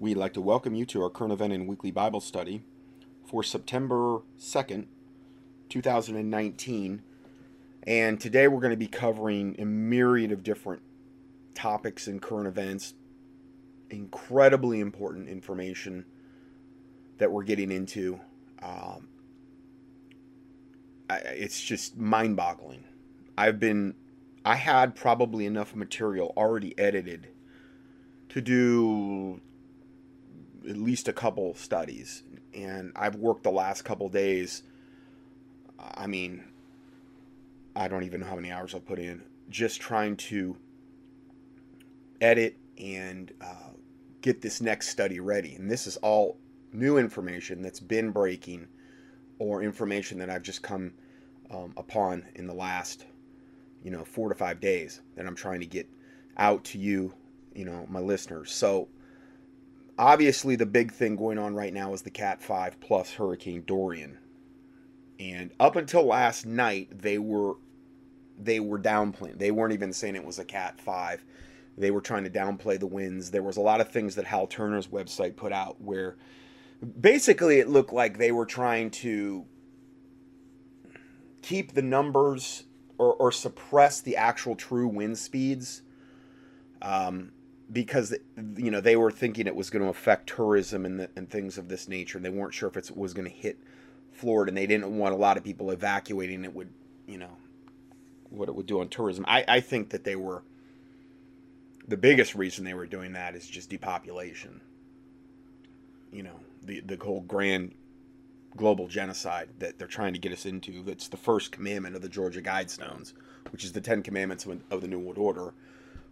We'd like to welcome you to our current event and weekly Bible study for September 2nd, 2019. And today we're going to be covering a myriad of different topics and current events, incredibly important information that we're getting into. Um, I, it's just mind boggling. I've been, I had probably enough material already edited to do at least a couple studies. And I've worked the last couple days. I mean, I don't even know how many hours I've put in just trying to edit and uh, get this next study ready. And this is all new information that's been breaking or information that I've just come um, upon in the last, you know, four to five days that I'm trying to get out to you, you know, my listeners. So obviously the big thing going on right now is the Cat 5 plus Hurricane Dorian. And up until last night, they were they were downplaying. They weren't even saying it was a Cat 5. They were trying to downplay the winds. There was a lot of things that Hal Turner's website put out where basically it looked like they were trying to keep the numbers or, or suppress the actual true wind speeds. Um, because you know they were thinking it was going to affect tourism and, the, and things of this nature. And they weren't sure if it was going to hit Florida, and they didn't want a lot of people evacuating. It would, you know, what it would do on tourism. I, I think that they were the biggest reason they were doing that is just depopulation. You know, the the whole grand global genocide that they're trying to get us into. That's the first commandment of the Georgia Guidestones, which is the Ten Commandments of the New World Order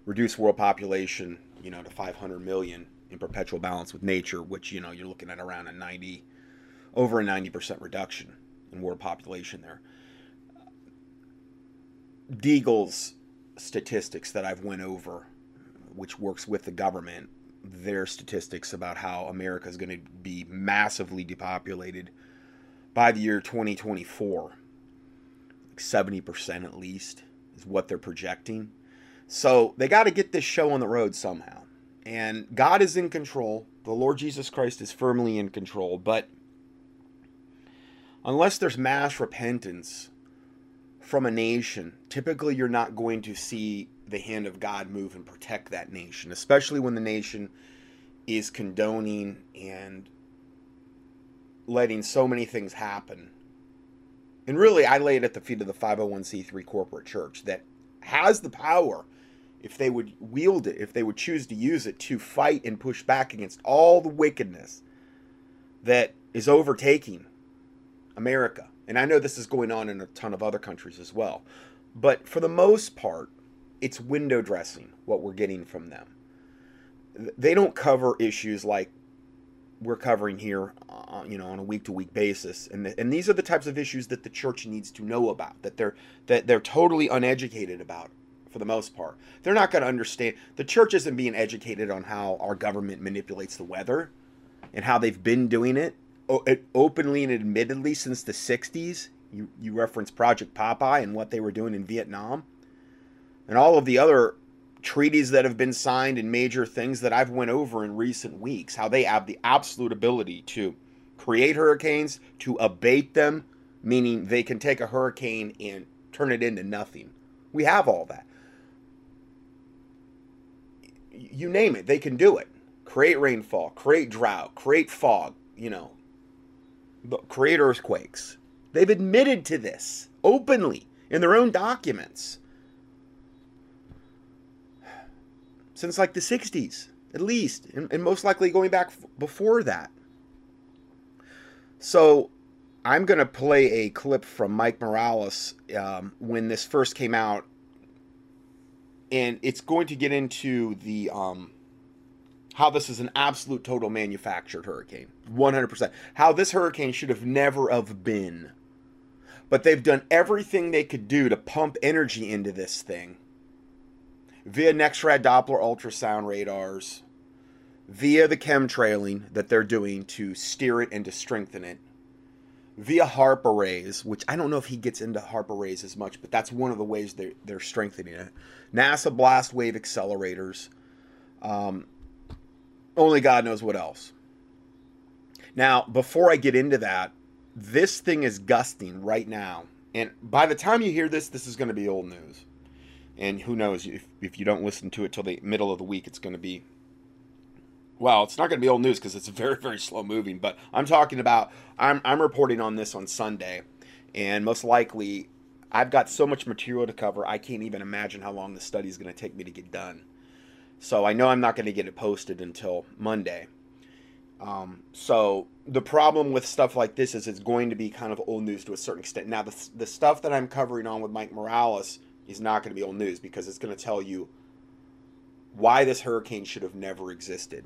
reduce world population, you know, to 500 million in perpetual balance with nature, which you know you're looking at around a 90, over a 90 percent reduction in world population there. Deagel's statistics that I've went over, which works with the government, their statistics about how America is going to be massively depopulated by the year 2024, like 70% at least is what they're projecting so they got to get this show on the road somehow. And God is in control. The Lord Jesus Christ is firmly in control. But unless there's mass repentance from a nation, typically you're not going to see the hand of God move and protect that nation, especially when the nation is condoning and letting so many things happen. And really, I lay it at the feet of the 501c3 corporate church that has the power if they would wield it, if they would choose to use it to fight and push back against all the wickedness that is overtaking America. And I know this is going on in a ton of other countries as well. But for the most part, it's window dressing what we're getting from them. They don't cover issues like we're covering here, uh, you know, on a week to week basis. And, the, and these are the types of issues that the church needs to know about, that they're, that they're totally uneducated about for the most part. They're not going to understand. The church isn't being educated on how our government manipulates the weather and how they've been doing it openly and admittedly since the 60s. You, you reference Project Popeye and what they were doing in Vietnam and all of the other treaties that have been signed and major things that I've went over in recent weeks, how they have the absolute ability to create hurricanes, to abate them, meaning they can take a hurricane and turn it into nothing. We have all that you name it, they can do it. Create rainfall, create drought, create fog, you know, create earthquakes. They've admitted to this openly in their own documents since like the 60s, at least, and, and most likely going back before that. So I'm going to play a clip from Mike Morales um, when this first came out and it's going to get into the um, how this is an absolute total manufactured hurricane 100% how this hurricane should have never have been. But they've done everything they could do to pump energy into this thing via NEXRAD Doppler ultrasound radars via the chemtrailing that they're doing to steer it and to strengthen it via HAARP arrays, which I don't know if he gets into HAARP arrays as much, but that's one of the ways they're, they're strengthening it. NASA blast wave accelerators, um, only God knows what else. Now, before I get into that, this thing is gusting right now. And by the time you hear this, this is going to be old news. And who knows, if, if you don't listen to it till the middle of the week, it's going to be. Well, it's not going to be old news because it's very, very slow moving. But I'm talking about, I'm, I'm reporting on this on Sunday. And most likely, I've got so much material to cover, I can't even imagine how long the study is going to take me to get done. So I know I'm not going to get it posted until Monday. Um, so the problem with stuff like this is it's going to be kind of old news to a certain extent. Now, the, the stuff that I'm covering on with Mike Morales is not going to be old news because it's going to tell you why this hurricane should have never existed.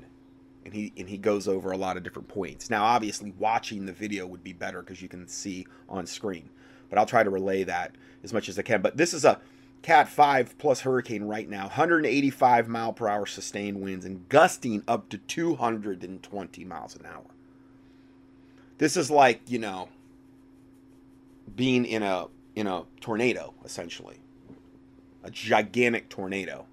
And he and he goes over a lot of different points. Now, obviously, watching the video would be better because you can see on screen. But I'll try to relay that as much as I can. But this is a Cat 5 plus hurricane right now, 185 mile per hour sustained winds and gusting up to 220 miles an hour. This is like, you know, being in a in a tornado essentially. A gigantic tornado.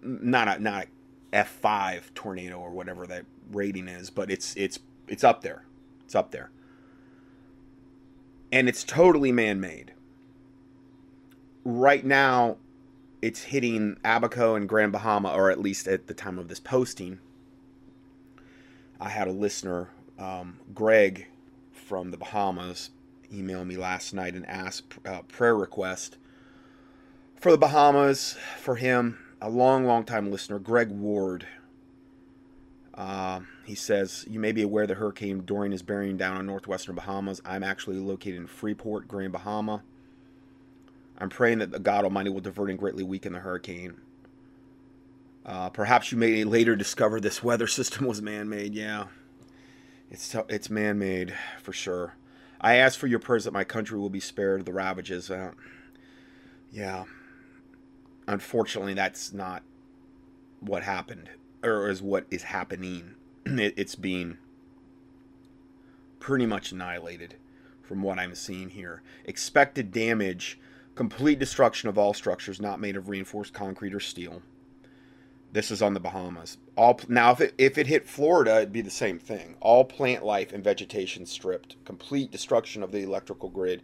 Not a not a F5 tornado or whatever that rating is, but it's it's it's up there. It's up there. And it's totally man-made right now it's hitting Abaco and Grand Bahama, or at least at the time of this posting. I had a listener, um, Greg from the Bahamas, email me last night and ask uh, prayer request for the Bahamas for him. A long, long time listener, Greg Ward. Uh, he says, You may be aware the Hurricane Dorian is bearing down on northwestern Bahamas. I'm actually located in Freeport, Grand Bahama. I'm praying that God Almighty will divert and greatly weaken the hurricane. Uh, perhaps you may later discover this weather system was man-made. Yeah, it's t- it's man-made for sure. I ask for your prayers that my country will be spared the ravages. Uh, yeah, unfortunately, that's not what happened, or is what is happening. it, it's being pretty much annihilated from what I'm seeing here. Expected damage complete destruction of all structures not made of reinforced concrete or steel. This is on the Bahamas. All now, if it, if it hit Florida, it'd be the same thing. All plant life and vegetation stripped. Complete destruction of the electrical grid.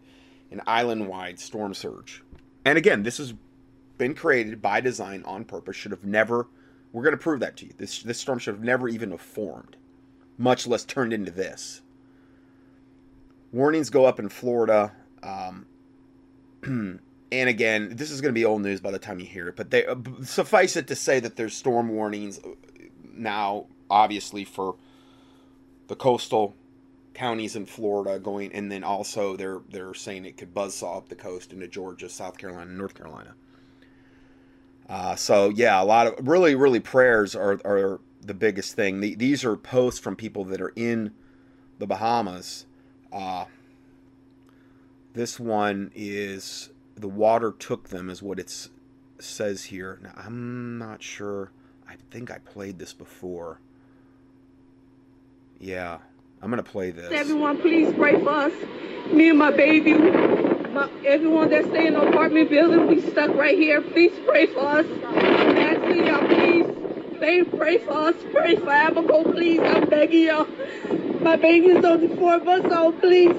An island-wide storm surge. And again, this has been created by design on purpose. Should have never. We're going to prove that to you. This this storm should have never even have formed, much less turned into this. Warnings go up in Florida. Um, and again, this is going to be old news by the time you hear it, but they uh, suffice it to say that there's storm warnings uh, now, obviously for the coastal counties in Florida going, and then also they're they're saying it could buzzsaw up the coast into Georgia, South Carolina, North Carolina. Uh, so yeah, a lot of really really prayers are are the biggest thing. The, these are posts from people that are in the Bahamas. Uh, this one is the water took them, is what it says here. Now, I'm not sure. I think I played this before. Yeah, I'm gonna play this. Everyone, please pray for us. Me and my baby, my, everyone that's staying in the apartment building, we stuck right here. Please pray for us. I'm asking y'all, please, pray, pray for us. Pray for Abaco, please. I'm begging y'all. My baby's only four months old. Please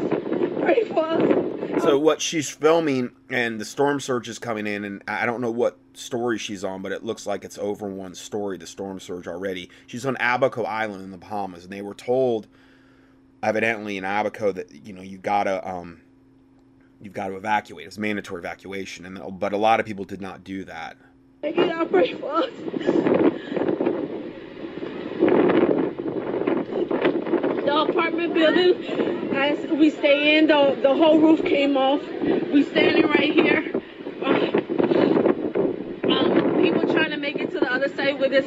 pray for us. So what she's filming, and the storm surge is coming in, and I don't know what story she's on, but it looks like it's over one story. The storm surge already. She's on Abaco Island in the Bahamas, and they were told, evidently in Abaco, that you know you gotta um, you've got to evacuate. It's mandatory evacuation, and but a lot of people did not do that. I pray for us. The apartment building as we stay in, the, the whole roof came off. We standing right here. Um, people trying to make it to the other side where this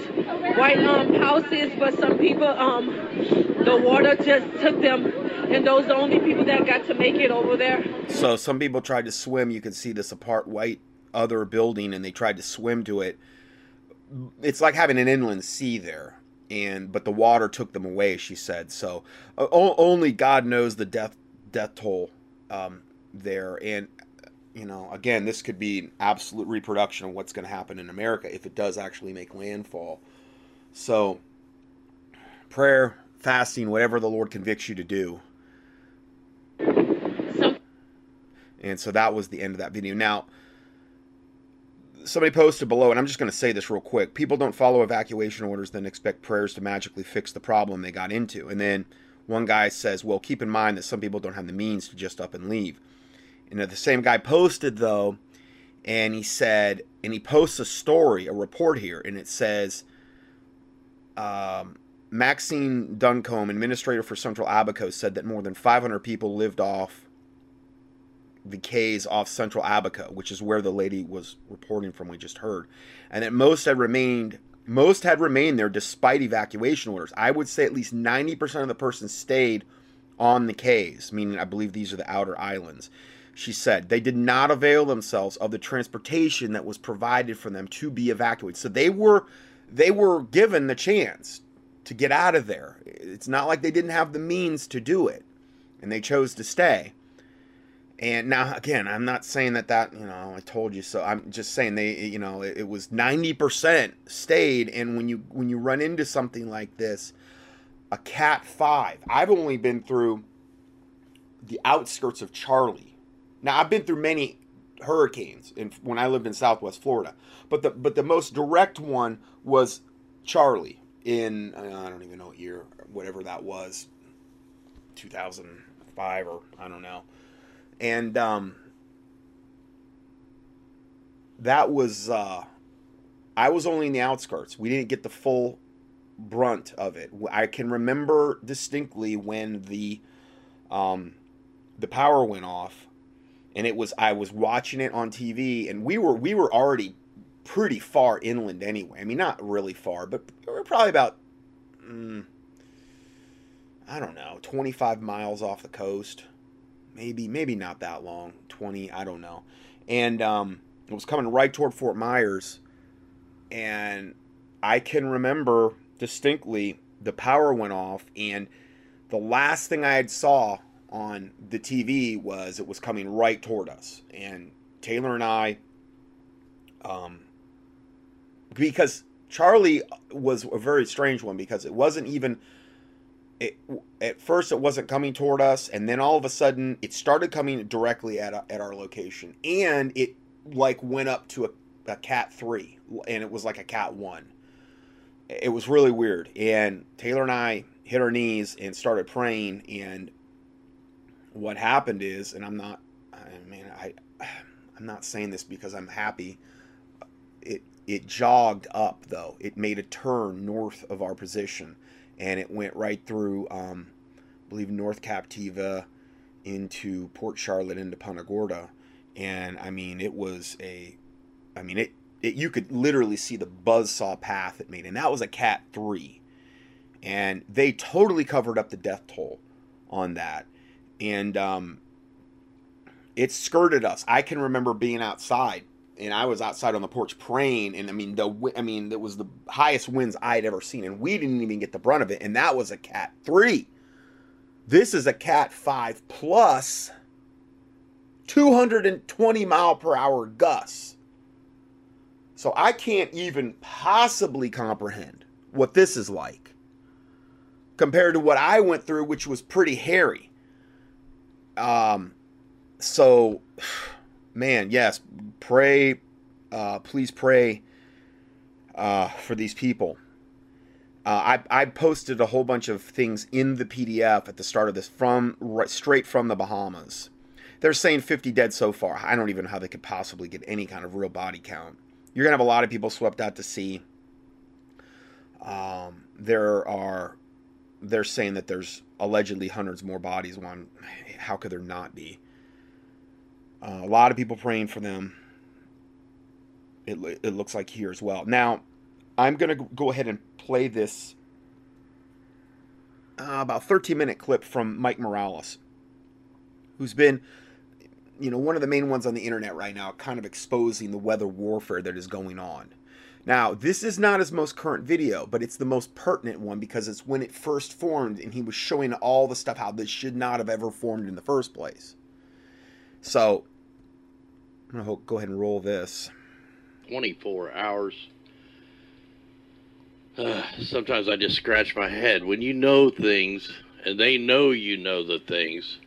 white um, house is, but some people, um, the water just took them, and those are the only people that got to make it over there. So some people tried to swim. You can see this apart white other building, and they tried to swim to it. It's like having an inland sea there and but the water took them away she said so uh, only god knows the death death toll um, there and you know again this could be absolute reproduction of what's going to happen in america if it does actually make landfall so prayer, fasting, whatever the Lord convicts you to do. And so that was the end of that video. Now, somebody posted below, and I'm just going to say this real quick. People don't follow evacuation orders, then expect prayers to magically fix the problem they got into. And then one guy says, well, keep in mind that some people don't have the means to just up and leave. And the same guy posted, though, and he said, and he posts a story, a report here, and it says, um, Maxine Duncombe, administrator for Central Abaco, said that more than 500 people lived off the cays off Central Abaco, which is where the lady was reporting from. We just heard, and that most had remained most had remained there despite evacuation orders. I would say at least 90% of the persons stayed on the cays, meaning I believe these are the outer islands. She said they did not avail themselves of the transportation that was provided for them to be evacuated. So they were they were given the chance to get out of there. It's not like they didn't have the means to do it, and they chose to stay. And now, again, I'm not saying that that you know I told you so. I'm just saying they you know it, it was 90% stayed. And when you when you run into something like this, a Cat Five. I've only been through the outskirts of Charley. Now I've been through many hurricanes in, when I lived in Southwest Florida, but the but the most direct one was Charley in uh, I don't even know what year, whatever that was, 2005 or I don't know, and um, that was uh, I was only in the outskirts. We didn't get the full brunt of it. I can remember distinctly when the um, the power went off, and it was I was watching it on TV, and we were we were already pretty far inland anyway. I mean, not really far, but we we're probably about mm, I don't know, 25 miles off the coast. Maybe maybe not that long, 20, I don't know. And um, it was coming right toward Fort Myers, and I can remember distinctly the power went off and the last thing I had saw on the TV was it was coming right toward us and Taylor and I um because Charley was a very strange one because it wasn't even it at first it wasn't coming toward us and then all of a sudden it started coming directly at, at our location and it like went up to a, a cat 3 and it was like a cat 1 it was really weird. And Taylor and I hit our knees and started praying. And what happened is, and I'm not, I mean, I, I'm not saying this because I'm happy. It it jogged up though. It made a turn north of our position, and it went right through, um, I believe North Captiva, into Port Charlotte into Punta Gorda, and I mean it was a, I mean it it, you could literally see the buzzsaw path it made, and that was a Cat 3. And they totally covered up the death toll on that. And um, it skirted us. I can remember being outside, and I was outside on the porch praying, and I mean, the I mean, it was the highest winds I had ever seen, and we didn't even get the brunt of it, and that was a Cat 3. This is a Cat 5 plus 220 mile per hour gusts. So I can't even possibly comprehend what this is like compared to what I went through, which was pretty hairy. Um, so, man, yes, pray, uh, please pray uh, for these people. Uh, I, I posted a whole bunch of things in the PDF at the start of this from right, straight from the Bahamas. They're saying 50 dead so far. I don't even know how they could possibly get any kind of real body count you're gonna have a lot of people swept out to sea. Um, there are, they're saying that there's allegedly hundreds more bodies. One, how could there not be? Uh, a lot of people praying for them. It, it looks like here as well. Now, I'm gonna go ahead and play this uh, about 13 minute clip from Mike Morales, who's been you know, one of the main ones on the internet right now, kind of exposing the weather warfare that is going on. Now, this is not his most current video, but it's the most pertinent one because it's when it first formed and he was showing all the stuff how this should not have ever formed in the first place. So, I'm going to go ahead and roll this. 24 hours. Uh, sometimes I just scratch my head when you know things and they know you know the things,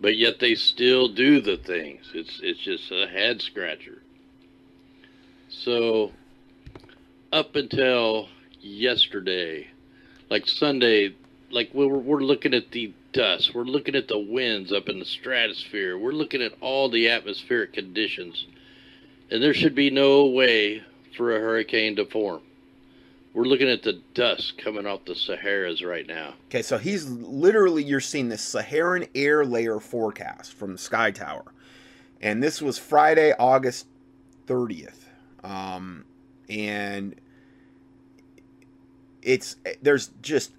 but yet they still do the things. It's it's just a head scratcher. So up until yesterday, like Sunday, like we're we're looking at the dust, we're looking at the winds up in the stratosphere, we're looking at all the atmospheric conditions, and there should be no way for a hurricane to form. We're looking at the dust coming off the Saharas right now. Okay, so he's literally you're seeing the Saharan air layer forecast from the Sky Tower, and this was Friday, August 30th, um, and it's there's just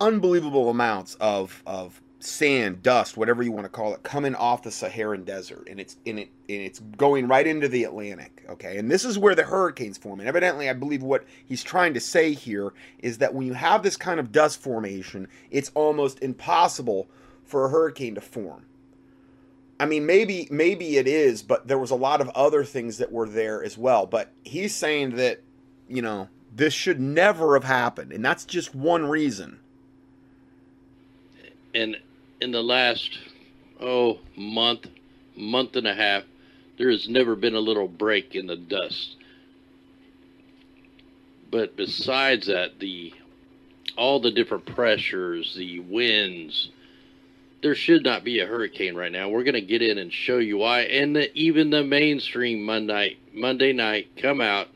unbelievable amounts of of sand, dust, whatever you want to call it, coming off the Saharan desert, and it's in it, and it's going right into the Atlantic. Okay, and this is where the hurricanes form. And evidently, I believe what he's trying to say here is that when you have this kind of dust formation, it's almost impossible for a hurricane to form. I mean, maybe maybe it is, but there was a lot of other things that were there as well. But he's saying that, you know, this should never have happened, and that's just one reason. And in the last oh month, month and a half, there has never been a little break in the dust. But besides that, the all the different pressures, the winds, there should not be a hurricane right now. We're going to get in and show you why. And the, even the mainstream Monday Monday night come out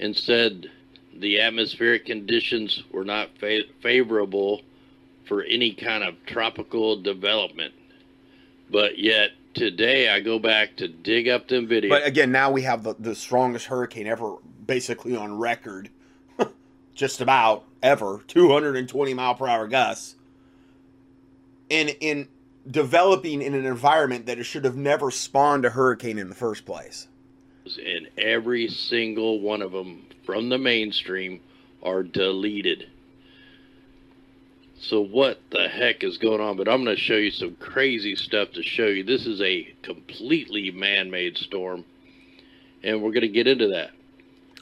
and said the atmospheric conditions were not fa- favorable for any kind of tropical development. But yet today I go back to dig up them videos. But again, now we have the, the strongest hurricane ever, basically on record, just about ever, 220 mile per hour gusts, in in developing in an environment that it should have never spawned a hurricane in the first place. And every single one of them from the mainstream are deleted. So what the heck is going on? But I'm going to show you some crazy stuff to show you. This is a completely man-made storm, and we're going to get into that.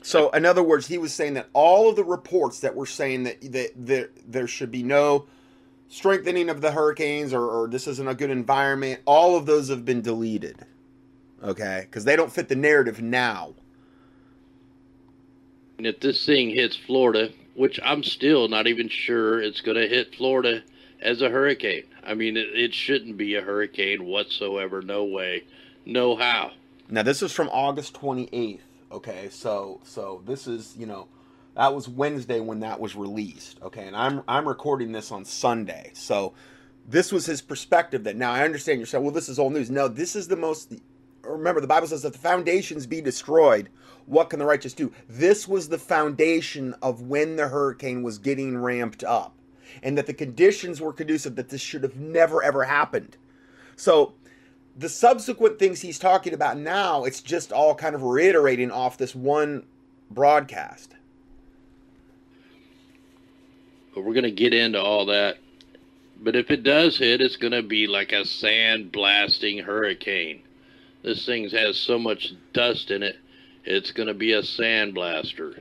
So, in other words, he was saying that all of the reports that were saying that that there, there should be no strengthening of the hurricanes or, or this isn't a good environment, all of those have been deleted. Okay, because they don't fit the narrative now. And if this thing hits Florida, which I'm still not even sure it's going to hit Florida as a hurricane. I mean, it, it, shouldn't be a hurricane whatsoever. No way, no how. Now this is from August 28th. Okay, so so this is you know that was Wednesday when that was released. Okay, and I'm I'm recording this on Sunday. So this was his perspective. That now I understand you're saying, well, this is old news. No, this is the most remember the Bible says that the foundations be destroyed, what can the righteous do? This was the foundation of when the hurricane was getting ramped up, and that the conditions were conducive that this should have never ever happened. So the subsequent things he's talking about now, it's just all kind of reiterating off this one broadcast. But we're going to get into all that. But if it does hit, it's going to be like a sand blasting hurricane. This thing has so much dust in it, it's going to be a sandblaster.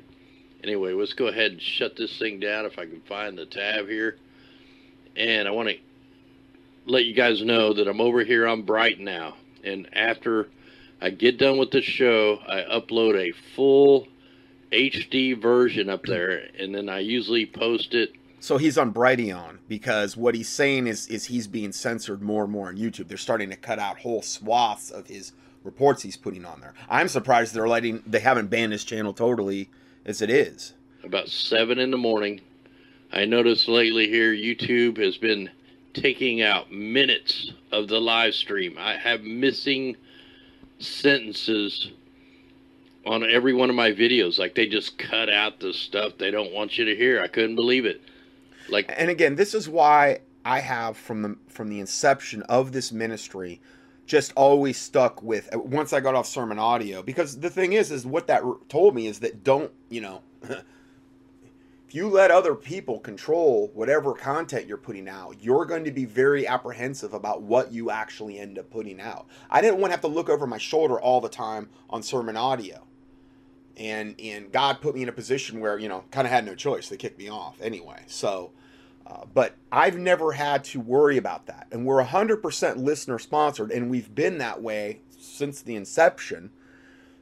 Anyway, let's go ahead and shut this thing down if I can find the tab here. And I want to let you guys know that I'm over here on Bright now. And after I get done with the show, I upload a full HD version up there, and then I usually post it so he's on Brighteon because what he's saying is is he's being censored more and more on YouTube. They're starting to cut out whole swaths of his reports he's putting on there. I'm surprised they're letting they haven't banned his channel totally as it is. About seven in the morning, I noticed lately here YouTube has been taking out minutes of the live stream. I have missing sentences on every one of my videos. Like they just cut out the stuff they don't want you to hear. I couldn't believe it. Like, and again, this is why I have from the from the inception of this ministry just always stuck with uh, once I got off sermon audio because the thing is is what that told me is that don't you know if you let other people control whatever content you're putting out you're going to be very apprehensive about what you actually end up putting out. I didn't want to have to look over my shoulder all the time on sermon audio and and God put me in a position where you know kind of had no choice. They kicked me off anyway. So, uh, but I've never had to worry about that, and we're 100% listener sponsored, and we've been that way since the inception.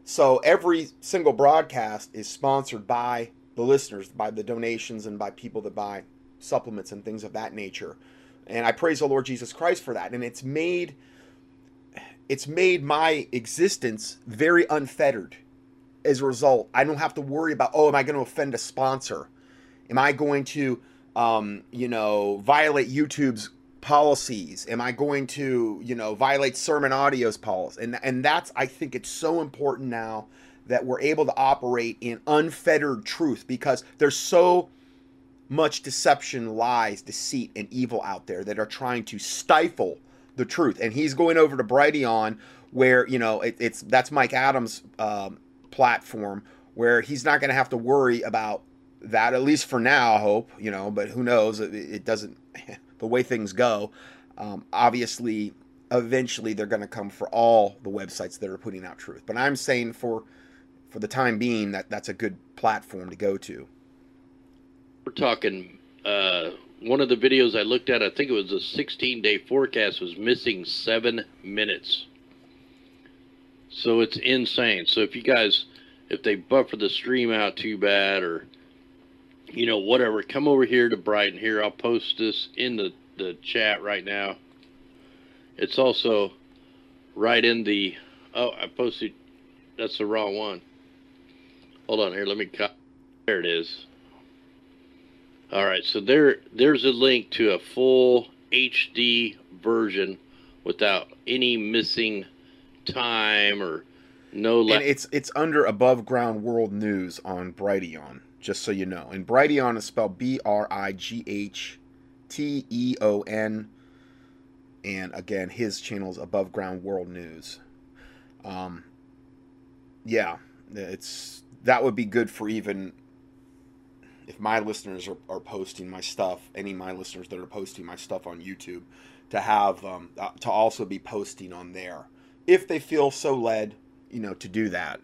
So every single broadcast is sponsored by the listeners, by the donations, and by people that buy supplements and things of that nature. And I praise the Lord Jesus Christ for that. And it's made it's made my existence very unfettered. As a result, I don't have to worry about, oh, am I going to offend a sponsor? Am I going to, um, you know, violate YouTube's policies? Am I going to, you know, violate Sermon Audio's policy? And and that's I think it's so important now that we're able to operate in unfettered truth because there's so much deception, lies, deceit, and evil out there that are trying to stifle the truth. And he's going over to Brighteon, where you know it, it's that's Mike Adams' um, platform, where he's not going to have to worry about that at least for now. I hope you know, but who knows? It, it doesn't. the way things go, um, obviously, eventually they're going to come for all the websites that are putting out truth. But I'm saying for for the time being that that's a good platform to go to. We're talking uh, one of the videos I looked at, I think it was a 16 day forecast, was missing seven minutes. So it's insane. So if you guys, if they buffer the stream out too bad or, you know, whatever, come over here to Brighteon. Here, I'll post this in the, the chat right now. It's also right in the, oh, I posted, that's the wrong one. Hold on here, let me, there it is. All right, so there there's a link to a full HD version without any missing time or no. And it's it's under above ground world news on Brighteon, just so you know. And Brighteon is spelled B R I G H T E O N. And again, his channel is above ground world news. Um, yeah, it's that would be good for even if my listeners are, are posting my stuff, any of my listeners that are posting my stuff on YouTube, to have um, uh, to also be posting on there if they feel so led, you know, to do that.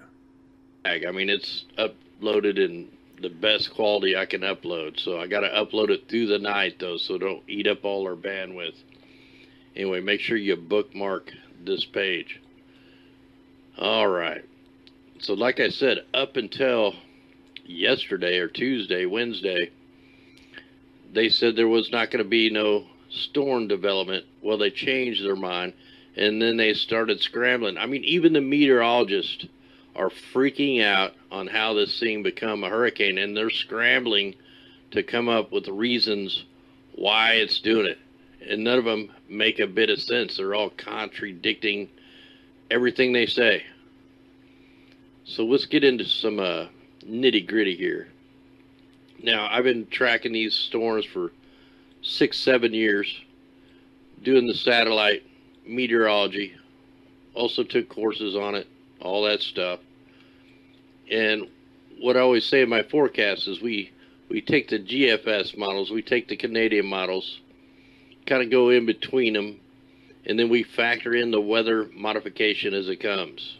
I mean, it's uploaded in the best quality I can upload, so I got to upload it through the night though, so don't eat up all our bandwidth. Anyway, make sure you bookmark this page. All right. So, like I said, up until yesterday or Tuesday, Wednesday, they said there was not going to be no storm development. Well, they changed their mind and then they started scrambling. I mean, even the meteorologists are freaking out on how this thing become a hurricane and they're scrambling to come up with reasons why it's doing it. And none of them make a bit of sense. They're all contradicting everything they say. So let's get into some uh, nitty gritty here. Now, I've been tracking these storms for six, seven years, doing the satellite meteorology, also took courses on it, all that stuff. And what I always say in my forecast is we, we take the GFS models, we take the Canadian models, kind of go in between them, and then we factor in the weather modification as it comes.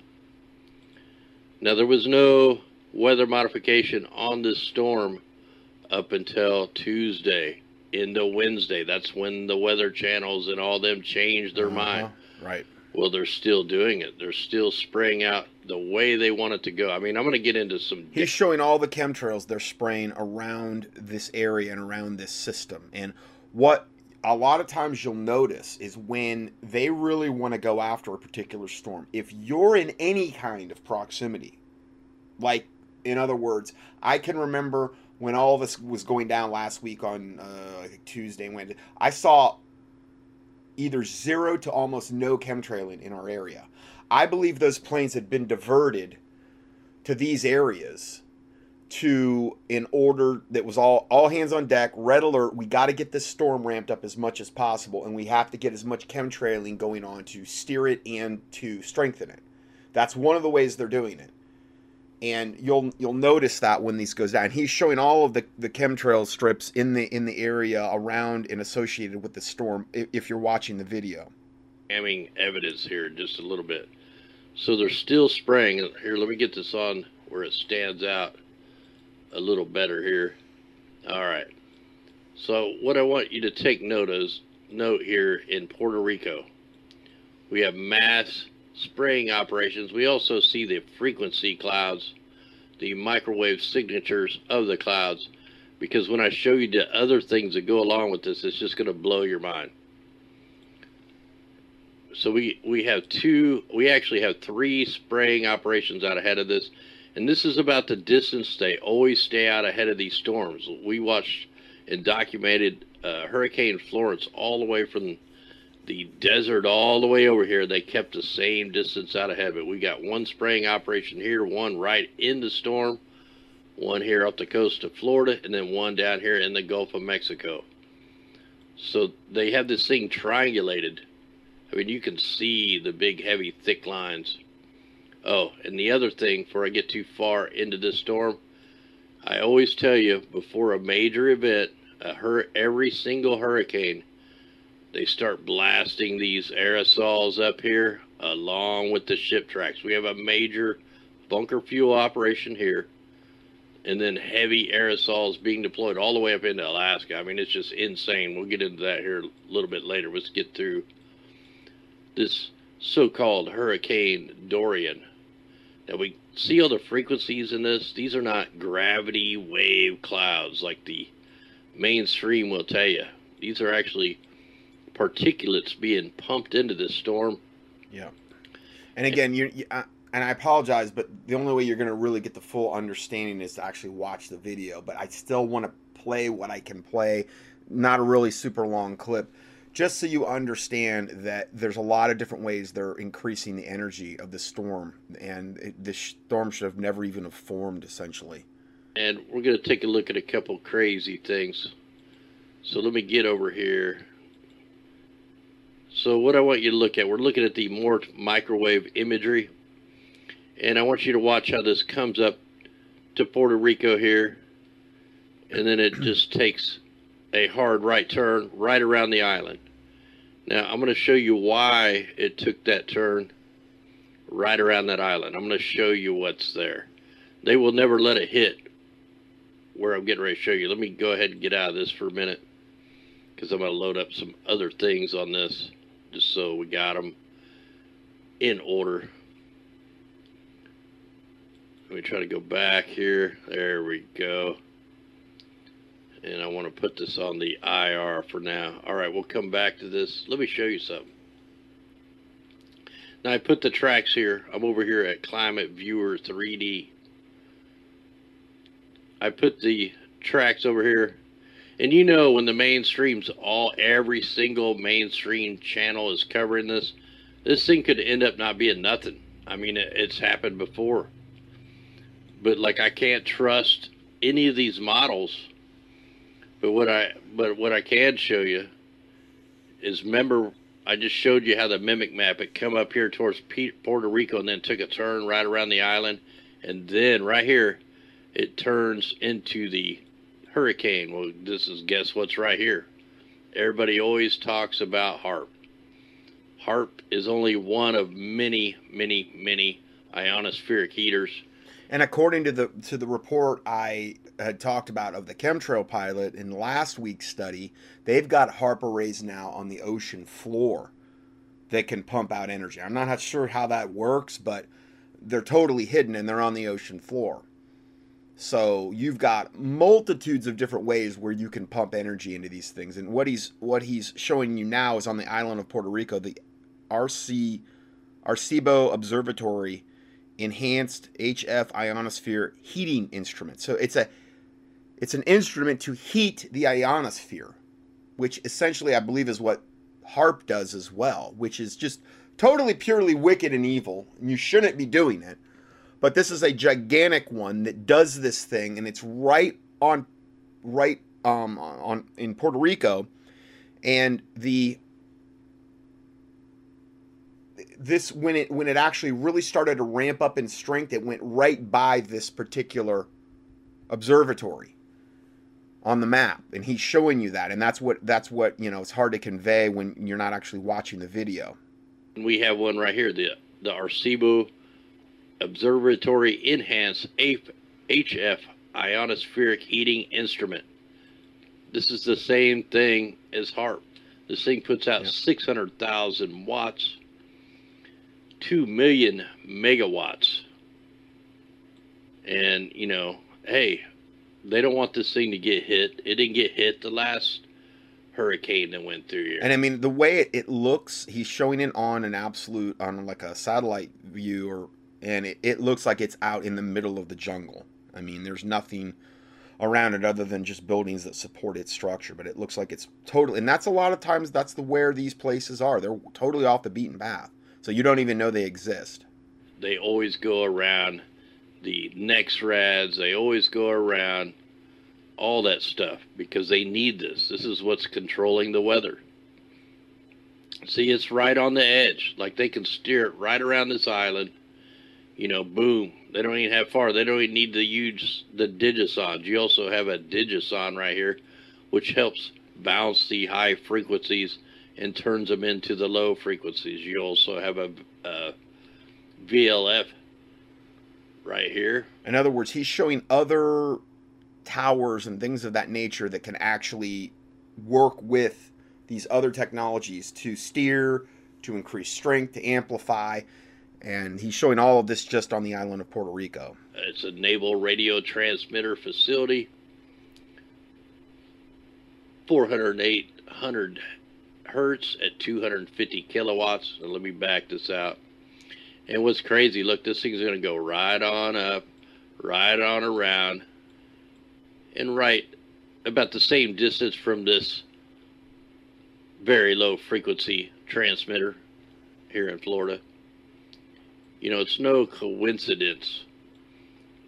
Now, there was no weather modification on this storm up until Tuesday into Wednesday. That's when the weather channels and all them change their uh-huh. mind. Right. Well, they're still doing it. They're still spraying out the way they want it to go. I mean, I'm going to get into some. He's showing all the chemtrails they're spraying around this area and around this system. And what a lot of times you'll notice is when they really want to go after a particular storm, if you're in any kind of proximity, like in other words, I can remember when all this was going down last week on uh, Tuesday Wednesday. I saw either zero to almost no chemtrailing in our area. I believe those planes had been diverted to these areas to in order that was all all hands on deck red alert we got to get this storm ramped up as much as possible and we have to get as much chemtrailing going on to steer it and to strengthen it that's one of the ways they're doing it and you'll you'll notice that when these goes down. He's showing all of the, the chemtrail strips in the in the area around and associated with the storm. If, if you're watching the video, having evidence here just a little bit. So they're still spraying. Here, let me get this on where it stands out a little better here. All right. So what I want you to take note is note here in Puerto Rico, we have mass spraying operations. We also see the frequency clouds, the microwave signatures of the clouds, because when I show you the other things that go along with this, it's just going to blow your mind. So we, we have two, we actually have three spraying operations out ahead of this. And this is about the distance they always stay out ahead of these storms. We watched and documented uh, Hurricane Florence all the way from the desert all the way over here. They kept the same distance out of it. We got one spraying operation here, one right in the storm, one here up the coast of Florida, and then one down here in the Gulf of Mexico. So they have this thing triangulated. I mean, you can see the big, heavy, thick lines. Oh, and the other thing, before I get too far into this storm, I always tell you before a major event, a hur- every single hurricane, they start blasting these aerosols up here along with the ship tracks. We have a major bunker fuel operation here, and then heavy aerosols being deployed all the way up into Alaska. I mean, it's just insane. We'll get into that here a little bit later. Let's get through this so called Hurricane Dorian. Now, we see all the frequencies in this. These are not gravity wave clouds like the mainstream will tell you. These are actually particulates being pumped into this storm. Yeah. And again, you, you and I apologize, but the only way you're going to really get the full understanding is to actually watch the video. But I still want to play what I can play, not a really super long clip, just so you understand that there's a lot of different ways they're increasing the energy of the storm, and it, this storm should have never even have formed, essentially. And we're going to take a look at a couple crazy things. So let me get over here. So what I want you to look at, we're looking at the Mort microwave imagery. And I want you to watch how this comes up to Puerto Rico here. And then it just takes a hard right turn right around the island. Now I'm going to show you why it took that turn right around that island. I'm going to show you what's there. They will never let it hit where I'm getting ready to show you. Let me go ahead and get out of this for a minute because I'm going to load up some other things on this just so we got them in order. Let me try to go back here. There we go. And I want to put this on the IR for now. All right, we'll come back to this. Let me show you something. Now I put the tracks here. I'm over here at Climate Viewer 3D. I put the tracks over here. And you know when the mainstream's all every single mainstream channel is covering this, this thing could end up not being nothing. I mean, it, it's happened before. But like I can't trust any of these models. But what I but what I can show you is remember I just showed you how the mimic map had come up here towards Puerto Rico and then took a turn right around the island and then right here it turns into the hurricane. Well, this is guess what's right here. Everybody always talks about HAARP. HAARP is only one of many, many, many ionospheric heaters. And according to the to the report I had talked about of the chemtrail pilot in last week's study, they've got HAARP arrays now on the ocean floor that can pump out energy. I'm not sure how that works, but they're totally hidden and they're on the ocean floor. So you've got multitudes of different ways where you can pump energy into these things. And what he's what he's showing you now is on the island of Puerto Rico, the RC Arecibo Observatory enhanced HF ionosphere heating instrument. So it's a it's an instrument to heat the ionosphere, which essentially I believe is what HAARP does as well, which is just totally purely wicked and evil, and you shouldn't be doing it. But this is a gigantic one that does this thing, and it's right on, right um, on in Puerto Rico, and the this when it when it actually really started to ramp up in strength, it went right by this particular observatory on the map and he's showing you that and that's what that's what you know it's hard to convey when you're not actually watching the video. We have one right here the the arecibo Observatory Enhanced HF ionospheric heating instrument. This is the same thing as HAARP. This thing puts out yep. 600,000 watts, 2 million megawatts. And, you know, hey, they don't want this thing to get hit. It didn't get hit the last hurricane that went through here. And I mean, the way it, it looks, he's showing it on an absolute, on like a satellite view, or and it, it looks like it's out in the middle of the jungle. I mean, there's nothing around it other than just buildings that support its structure, but it looks like it's totally, and that's a lot of times that's the where these places are. They're totally off the beaten path, so you don't even know they exist. They always go around the NEXRADs. They always go around all that stuff because they need this. This is what's controlling the weather. See, it's right on the edge. Like they can steer it right around this island. You know, boom. They don't even have far. They don't even need to use the digisondes. You also have a digisonde right here, which helps bounce the high frequencies and turns them into the low frequencies. You also have a, a VLF right here. In other words, he's showing other towers and things of that nature that can actually work with these other technologies to steer, to increase strength, to amplify. And he's showing all of this just on the island of Puerto Rico. It's a naval radio transmitter facility. 408 hertz at 250 kilowatts. Now let me back this out. And what's crazy, look, this thing's going to go right on up, right on around, and right about the same distance from this very low frequency transmitter here in Florida. You know, it's no coincidence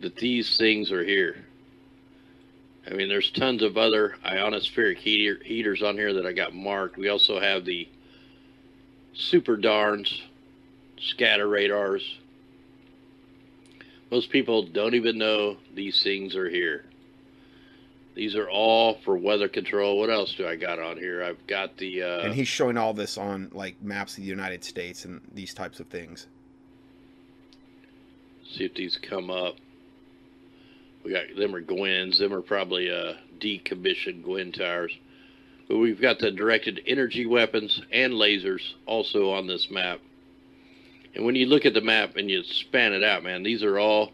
that these things are here. I mean, there's tons of other ionospheric heater, heaters on here that I got marked. We also have the SuperDARNs scatter radars. Most people don't even know these things are here. These are all for weather control. What else do I got on here? I've got the. Uh, and he's showing all this on like maps of the United States and these types of things. See if these come up. We got them are GWENs. Them are probably uh, decommissioned GWEN tires. But we've got the directed energy weapons and lasers also on this map. And when you look at the map and you span it out, man, these are all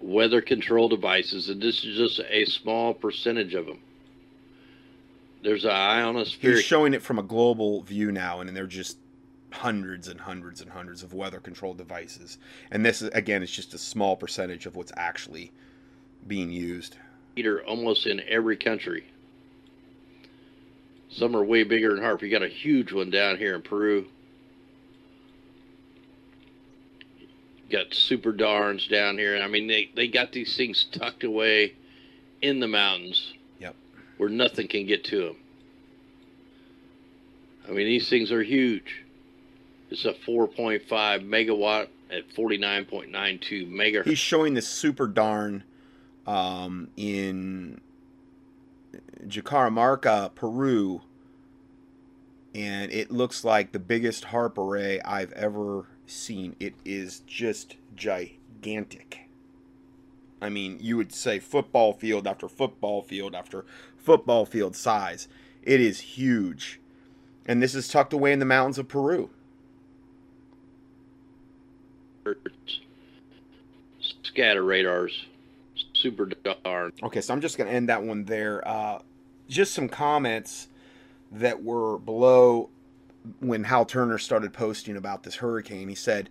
weather control devices, and this is just a small percentage of them. There's an ionosphere. He's showing it from a global view now, and they're just hundreds and hundreds and hundreds of weather control devices. And this is again, it's just a small percentage of what's actually being used. Almost in every country. Some are way bigger than HAARP. You got a huge one down here in Peru. got SuperDARNs down here. I mean, they, they got these things tucked away in the mountains. Yep. Where nothing can get to them. I mean, these things are huge. It's a 4.5 megawatt at 49.92 megahertz. He's showing this SuperDARN um, in Jicamarca, Peru, and it looks like the biggest HAARP array I've ever seen. It is just gigantic. I mean, you would say football field after football field after football field size. It is huge. And this is tucked away in the mountains of Peru. Scatter radars. SuperDARN. Okay, so I'm just going to end that one there. Uh, just some comments that were below when Hal Turner started posting about this hurricane, he said,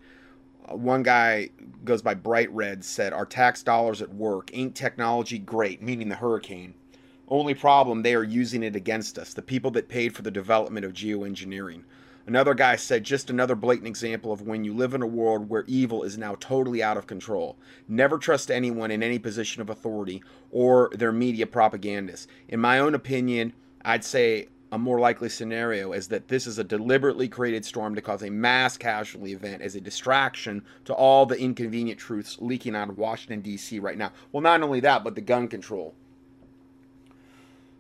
uh, one guy goes by Bright Red said, Our tax dollars at work. Ain't technology great? Meaning the hurricane. Only problem, they are using it against us, the people that paid for the development of geoengineering. Another guy said, just another blatant example of when you live in a world where evil is now totally out of control. Never trust anyone in any position of authority or their media propagandists. In my own opinion, I'd say a more likely scenario is that this is a deliberately created storm to cause a mass casualty event as a distraction to all the inconvenient truths leaking out of Washington, D.C. right now. Well, not only that, but the gun control.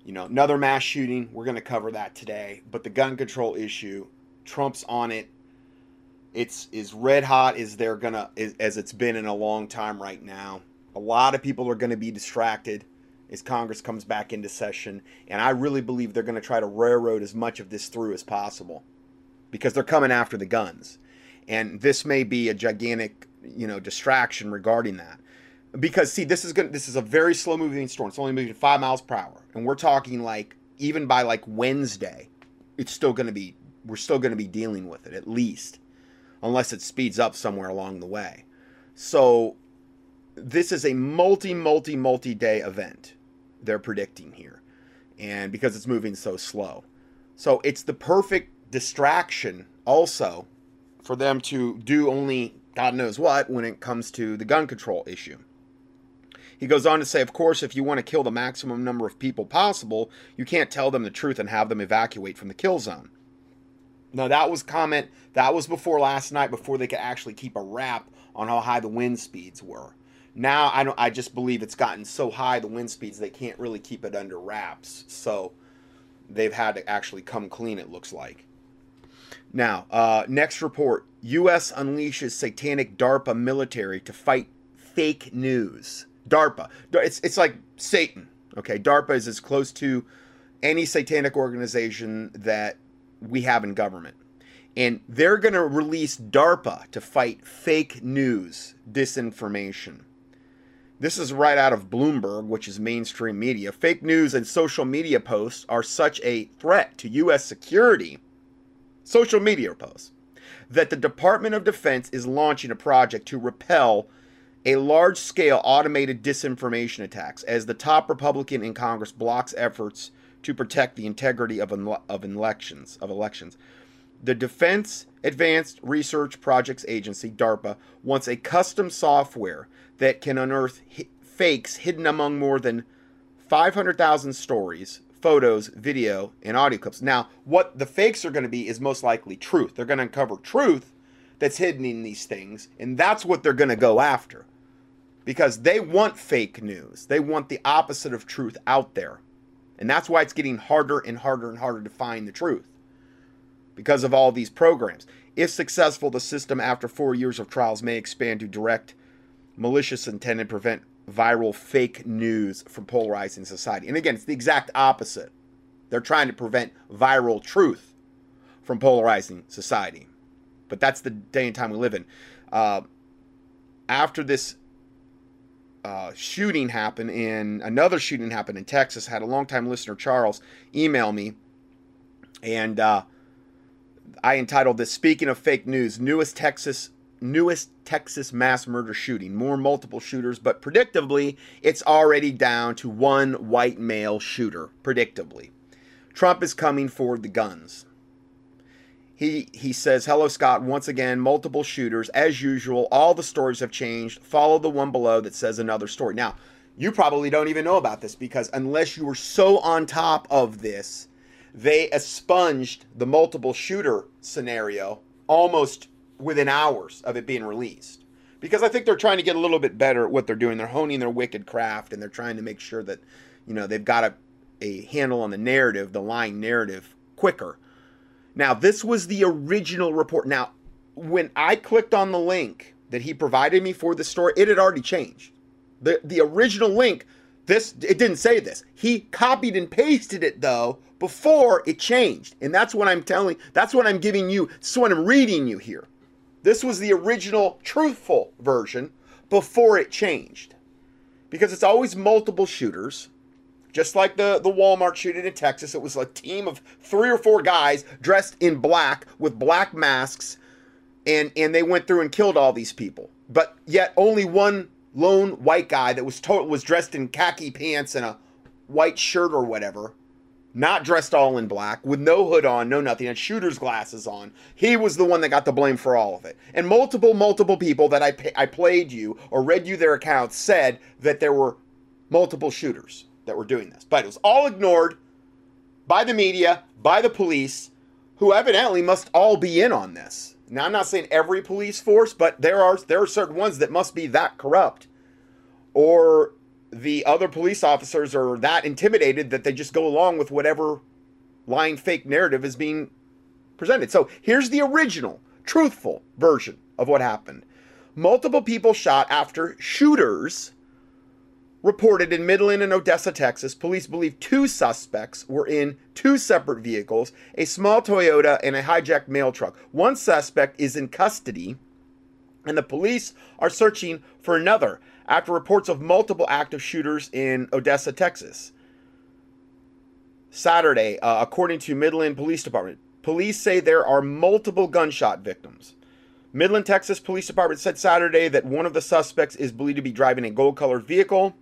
You know, another mass shooting. We're going to cover that today. But the gun control issue, Trump's on it. it's is red hot as they're gonna as it's been in a long time right now. A lot of people are going to be distracted as Congress comes back into session, and I really believe they're going to try to railroad as much of this through as possible because they're coming after the guns, and this may be a gigantic you know distraction regarding that. Because see, this is gonna this is a very slow moving storm. It's only moving five miles per hour, and we're talking like even by like Wednesday, it's still going to be we're still going to be dealing with it at least unless it speeds up somewhere along the way. So this is a multi, multi, multi day event they're predicting here. And because it's moving so slow. So it's the perfect distraction also for them to do only God knows what when it comes to the gun control issue. He goes on to say, of course, if you want to kill the maximum number of people possible, you can't tell them the truth and have them evacuate from the kill zone. Now that was comment that was before last night, before they could actually keep a wrap on how high the wind speeds were. Now I don't. I just believe it's gotten so high the wind speeds they can't really keep it under wraps. So they've had to actually come clean. It looks like. Now, uh, next report: U.S. unleashes satanic DARPA military to fight fake news. DARPA. It's it's like Satan. Okay, DARPA is as close to any satanic organization that we have in government. And they're going to release DARPA to fight fake news, disinformation. This is right out of Bloomberg, which is mainstream media. Fake news and social media posts are such a threat to U.S. security, social media posts, that the Department of Defense is launching a project to repel a large scale automated disinformation attacks as the top Republican in Congress blocks efforts to protect the integrity of, of elections of elections. The Defense Advanced Research Projects Agency (DARPA) wants a custom software that can unearth hi- fakes hidden among more than 500,000 stories, photos, video, and audio clips. Now, what the fakes are going to be is most likely truth. They're going to uncover truth that's hidden in these things, and that's what they're going to go after. Because they want fake news. They want the opposite of truth out there. And that's why it's getting harder and harder and harder to find the truth because of all these programs. If successful, the system after four years of trials may expand to direct malicious intent and prevent viral fake news from polarizing society. And again, it's the exact opposite. They're trying to prevent viral truth from polarizing society. But that's the day and time we live in. Uh, after this uh, shooting happened in another shooting happened in Texas. I had a longtime listener, Charles, email me, and uh, I entitled this "Speaking of Fake News: Newest Texas Newest Texas Mass Murder Shooting. More multiple shooters, but predictably, it's already down to one white male shooter. Predictably, Trump is coming for the guns." He he says, "Hello Scott, once again, multiple shooters as usual. All the stories have changed. Follow the one below that says another story." Now, you probably don't even know about this because unless you were so on top of this, they expunged the multiple shooter scenario almost within hours of it being released. Because I think they're trying to get a little bit better at what they're doing. They're honing their wicked craft and they're trying to make sure that, you know, they've got a, a handle on the narrative, the lying narrative quicker now, this was the original report. Now, when I clicked on the link that he provided me for the story, it had already changed. The the original link, this it didn't say this. He copied and pasted it though before it changed. And that's what I'm telling, that's what I'm giving you, that's what I'm reading you here. This was the original truthful version before it changed. Because it's always multiple shooters just like the, the Walmart shooting in Texas, it was a team of three or four guys dressed in black with black masks, and, and they went through and killed all these people. But yet only one lone white guy that was total was dressed in khaki pants and a white shirt or whatever, not dressed all in black, with no hood on, no nothing, and shooter's glasses on. He was the one that got the blame for all of it. And multiple, multiple people that I, I played you or read you their accounts said that there were multiple shooters that were doing this. But it was all ignored by the media, by the police, who evidently must all be in on this. Now I'm not saying every police force, but there are there are certain ones that must be that corrupt. Or the other police officers are that intimidated that they just go along with whatever lying fake narrative is being presented. So here's the original. truthful version of what happened. Multiple people shot after shooters reported in Midland and Odessa, Texas. Police believe two suspects were in two separate vehicles, a small Toyota and a hijacked mail truck. One suspect is in custody, and the police are searching for another after reports of multiple active shooters in Odessa, Texas. Saturday, uh, according to Midland Police Department, police say there are multiple gunshot victims. Midland, Texas Police Department said Saturday that one of the suspects is believed to be driving a gold colored vehicle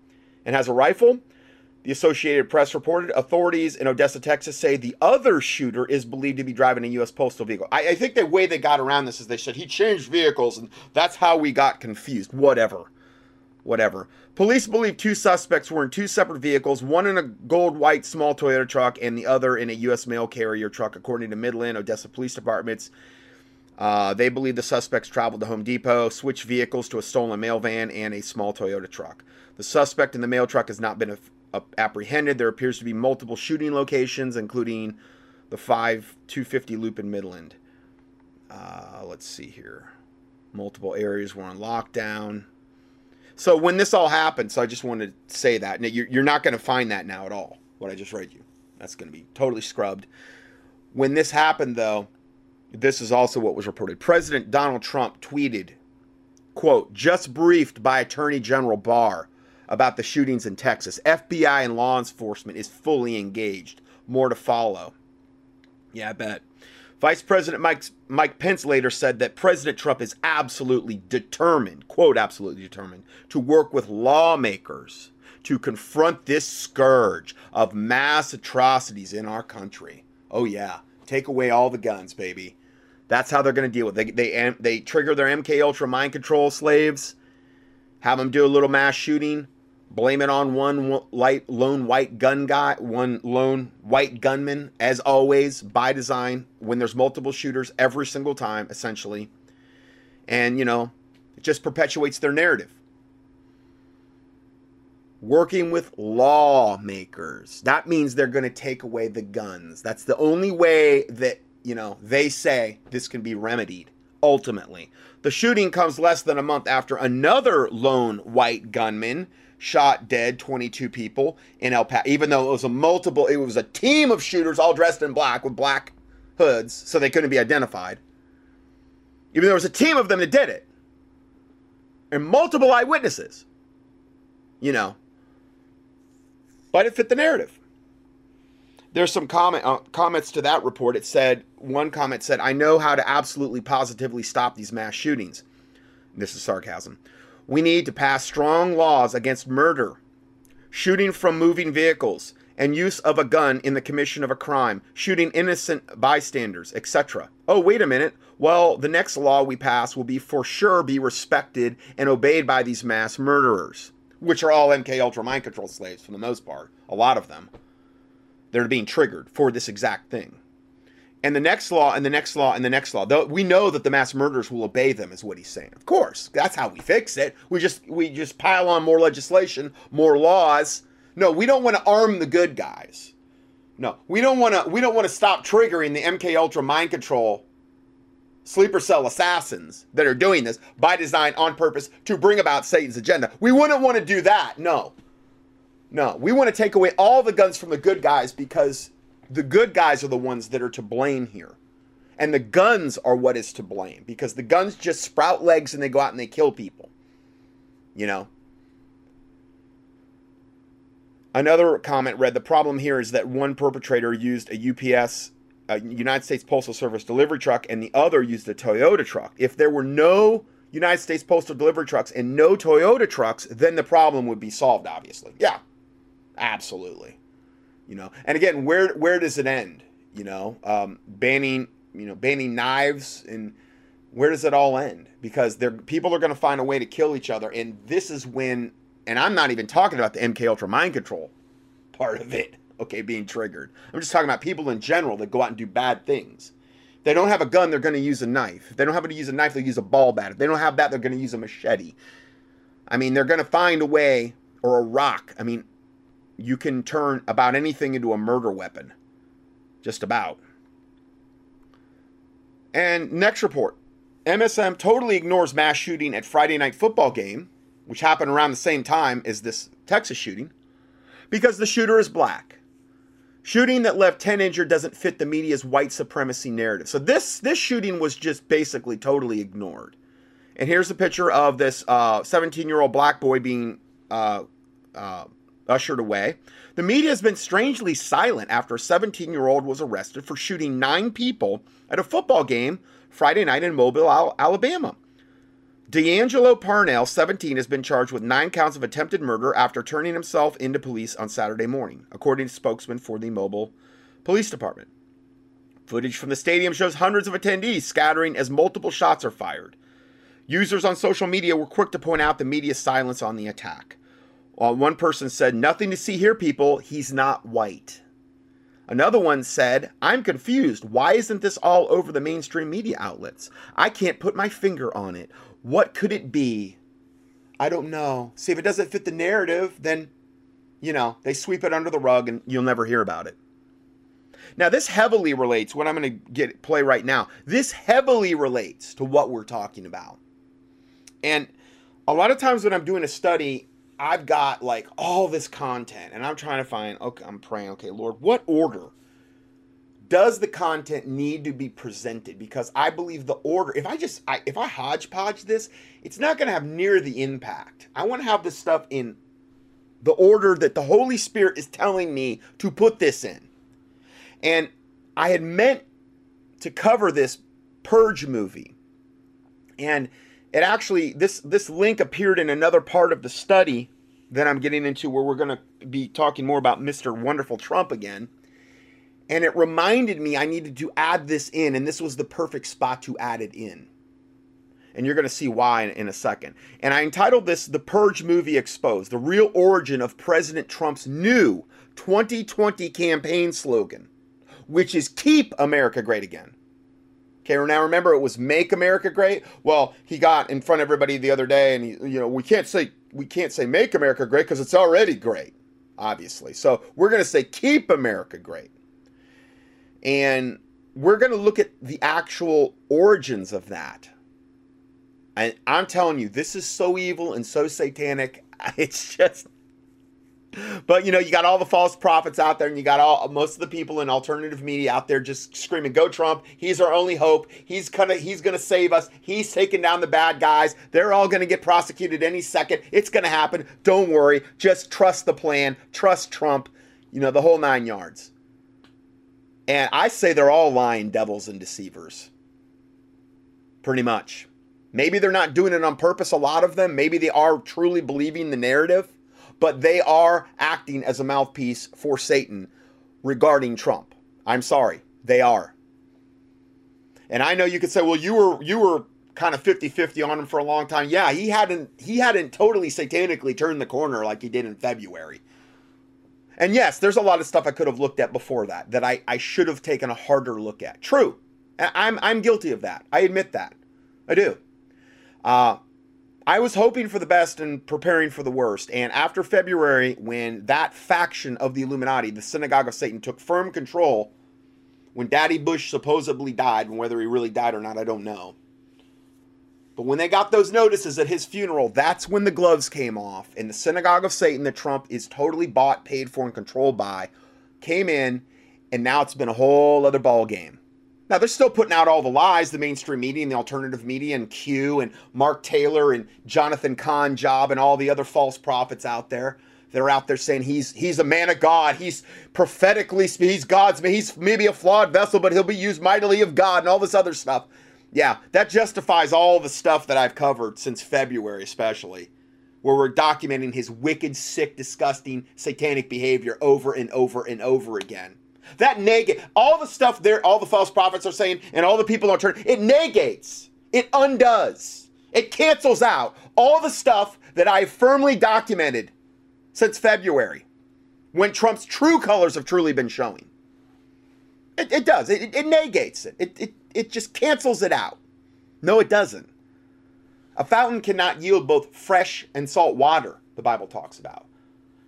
and has a rifle. The Associated Press reported authorities in Odessa, Texas say the other shooter is believed to be driving a U.S. postal vehicle. I, I think the way they got around this is they said he changed vehicles and that's how we got confused. Whatever. Whatever. Police believe two suspects were in two separate vehicles, one in a gold white small Toyota truck and the other in a U.S. mail carrier truck, according to Midland, Odessa Police Departments. Uh, they believe the suspects traveled to Home Depot, switched vehicles to a stolen mail van and a small Toyota truck. The suspect in the mail truck has not been apprehended. There appears to be multiple shooting locations, including the 5 250 loop in Midland. Uh, let's see here. Multiple areas were on lockdown. So when this all happened, so I just wanted to say that. You're, you're not going to find that now at all, what I just read you. That's going to be totally scrubbed. When this happened, though, this is also what was reported. President Donald Trump tweeted, quote, just briefed by Attorney General Barr about the shootings in Texas. FBI and law enforcement is fully engaged. More to follow. Yeah, I bet. Vice President Mike, Mike Pence later said that President Trump is absolutely determined, quote, absolutely determined, to work with lawmakers to confront this scourge of mass atrocities in our country. Oh, yeah. Take away all the guns, baby. That's how they're going to deal with it. They, they, they trigger their MK Ultra mind control slaves, have them do a little mass shooting, blame it on one light lone white gun guy, one lone white gunman, as always, by design, when there's multiple shooters every single time, essentially. And, you know, it just perpetuates their narrative. Working with lawmakers. That means they're going to take away the guns. That's the only way that, you know, they say this can be remedied, ultimately. The shooting comes less than a month after another lone white gunman shot dead 22 people in El Paso, even though it was a multiple, it was a team of shooters all dressed in black with black hoods, so they couldn't be identified. Even though there was a team of them that did it, and multiple eyewitnesses, you know. But it fit the narrative. There's some comment uh, comments to that report. It said one comment said, "I know how to absolutely positively stop these mass shootings." This is sarcasm. We need to pass strong laws against murder, shooting from moving vehicles, and use of a gun in the commission of a crime, shooting innocent bystanders, etc. Oh, wait a minute. Well, the next law we pass will be for sure be respected and obeyed by these mass murderers, which are all MK Ultra mind control slaves for the most part, a lot of them. They're being triggered for this exact thing and the next law and the next law and the next law. Though we know that the mass murderers will obey them, is what he's saying. Of course, that's how we fix it. We just we just pile on more legislation, more laws. No, we don't want to arm the good guys. No, we don't want to. We don't want to stop triggering the MK Ultra mind control sleeper cell assassins that are doing this by design on purpose to bring about Satan's agenda. We wouldn't want to do that. No. No, we want to take away all the guns from the good guys because the good guys are the ones that are to blame here. And the guns are what is to blame because the guns just sprout legs and they go out and they kill people. You know? Another comment read the problem here is that one perpetrator used a UPS, a United States Postal Service delivery truck, and the other used a Toyota truck. If there were no United States Postal delivery trucks and no Toyota trucks, then the problem would be solved, obviously. Yeah, absolutely you know. And again, where where does it end? You know, um, banning you know banning knives and where does it all end? Because there people are going to find a way to kill each other, and this is when. And I'm not even talking about the MK Ultra mind control part of it. Okay, being triggered. I'm just talking about people in general that go out and do bad things. They don't have a gun, they're going to use a knife. If they don't have to use a knife, they'll use a ball bat. If they don't have that, they're going to use a machete. I mean, they're going to find a way or a rock. I mean, you can turn about anything into a murder weapon. Just about. And next report MSM totally ignores mass shooting at Friday night football game, which happened around the same time as this Texas shooting, because the shooter is black. Shooting that left 10 injured doesn't fit the media's white supremacy narrative. So this this shooting was just basically totally ignored. And here's a picture of this 17 uh, year old black boy being uh, uh, ushered away. The media has been strangely silent after a 17 year old was arrested for shooting nine people at a football game Friday night in Mobile, Alabama. D'Angelo Parnell, 17, has been charged with nine counts of attempted murder after turning himself into police on Saturday morning, according to spokesman for the Mobile Police Department. Footage from the stadium shows hundreds of attendees scattering as multiple shots are fired. Users on social media were quick to point out the media's silence on the attack. While one person said, Nothing to see here, people, he's not white. Another one said, I'm confused. Why isn't this all over the mainstream media outlets? I can't put my finger on it. What could it be? I don't know. See, if it doesn't fit the narrative, then, you know, they sweep it under the rug and you'll never hear about it. Now, this heavily relates, what I'm going to get play right now, this heavily relates to what we're talking about. And a lot of times when I'm doing a study, I've got like all this content and I'm trying to find, okay, I'm praying, okay, Lord, what order does the content need to be presented? Because I believe the order, if I just, I, if I hodgepodge this, it's not going to have near the impact. I want to have this stuff in the order that the Holy Spirit is telling me to put this in. And I had meant to cover this Purge movie. And it actually this this link appeared in another part of the study that I'm getting into where we're going to be talking more about Mr. Wonderful Trump again. And it reminded me I needed to add this in and this was the perfect spot to add it in. And you're going to see why in, in a second. And I entitled this The Purge Movie Exposed: The Real Origin of President Trump's new 2020 campaign slogan, which is keep America great again. Okay, now remember it was "Make America Great." Well, he got in front of everybody the other day, and he, you know, we can't say we can't say "Make America Great" because it's already great, obviously. So we're going to say "Keep America Great," and we're going to look at the actual origins of that. And I'm telling you, this is so evil and so satanic. It's just but you know, you got all the false prophets out there, and you got all most of the people in alternative media out there just screaming, "Go Trump! He's our only hope. He's gonna he's gonna save us. He's taking down the bad guys. They're all gonna get prosecuted any second. It's gonna happen. Don't worry. Just trust the plan. Trust Trump. You know the whole nine yards." And I say they're all lying devils and deceivers. Pretty much. Maybe they're not doing it on purpose, a lot of them. Maybe they are truly believing the narrative but they are acting as a mouthpiece for Satan regarding Trump. I'm sorry, they are. And I know you could say, well, you were you were kind of 50-50 on him for a long time. Yeah, he hadn't he hadn't totally satanically turned the corner like he did in February. And yes, there's a lot of stuff I could have looked at before that that I, I should have taken a harder look at. True. I'm I'm guilty of that. I admit that. I do. Uh, I was hoping for the best and preparing for the worst. And after February, when that faction of the Illuminati, the Synagogue of Satan, took firm control, when Daddy Bush supposedly died, and whether he really died or not, I don't know. But when they got those notices at his funeral, that's when the gloves came off. And the Synagogue of Satan that Trump is totally bought, paid for, and controlled by came in. And now it's been a whole other ball game. Now they're still putting out all the lies, the mainstream media and the alternative media and Q and Mark Taylor and Jonathan Cahn Job and all the other false prophets out there. They're out there saying he's he's a man of God. He's prophetically he's God's he's maybe a flawed vessel, but he'll be used mightily of God and all this other stuff. Yeah, that justifies all the stuff that I've covered since February, especially, where we're documenting his wicked, sick, disgusting, satanic behavior over and over and over again. That negate all the stuff there, all the false prophets are saying, and all the people are turning. It negates. It undoes. It cancels out all the stuff that I firmly documented since February, when Trump's true colors have truly been showing. It, it does. It, it, negates it. it. It it just cancels it out. No, it doesn't. A fountain cannot yield both fresh and salt water. The Bible talks about.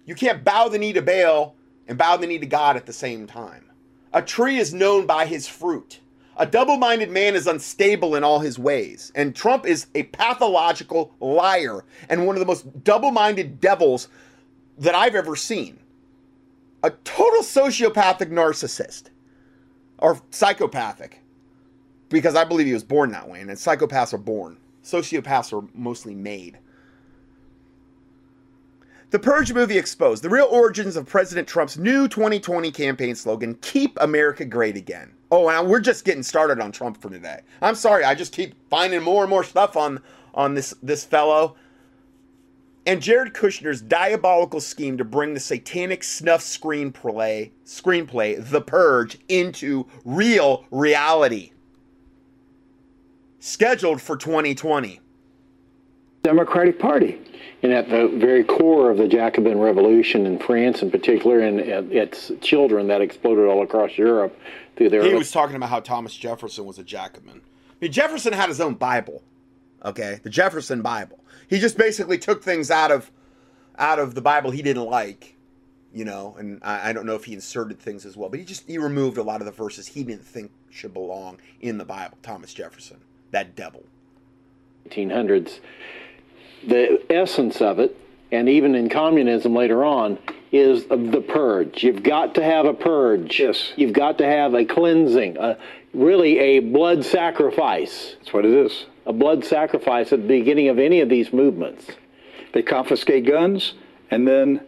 You can't bow the knee to Baal and bow the knee to God at the same time. A tree is known by his fruit. A double minded man is unstable in all his ways. And Trump is a pathological liar and one of the most double minded devils that I've ever seen. A total sociopathic narcissist or psychopathic because I believe he was born that way, and psychopaths are born. Sociopaths are mostly made. The Purge movie exposed the real origins of President Trump's new 2020 campaign slogan, Keep America Great Again. Oh, and we're just getting started on Trump for today. I'm sorry, I just keep finding more and more stuff on, on this, this fellow. And Jared Kushner's diabolical scheme to bring the satanic snuff screenplay, screenplay The Purge, into real reality scheduled for 2020. Democratic Party. And at the very core of the Jacobin Revolution in France, in particular, and its children that exploded all across Europe through their. He was talking about how Thomas Jefferson was a Jacobin. I mean, Jefferson had his own Bible, okay, the Jefferson Bible. He just basically took things out of out of the Bible he didn't like, you know, and I, I don't know if he inserted things as well, but he just he removed a lot of the verses he didn't think should belong in the Bible. Thomas Jefferson that devil. 1800s. The essence of it, and even in communism later on, is the purge. You've got to have a purge. Yes. You've got to have a cleansing, a, really a blood sacrifice. That's what it is. A blood sacrifice at the beginning of any of these movements. They confiscate guns and then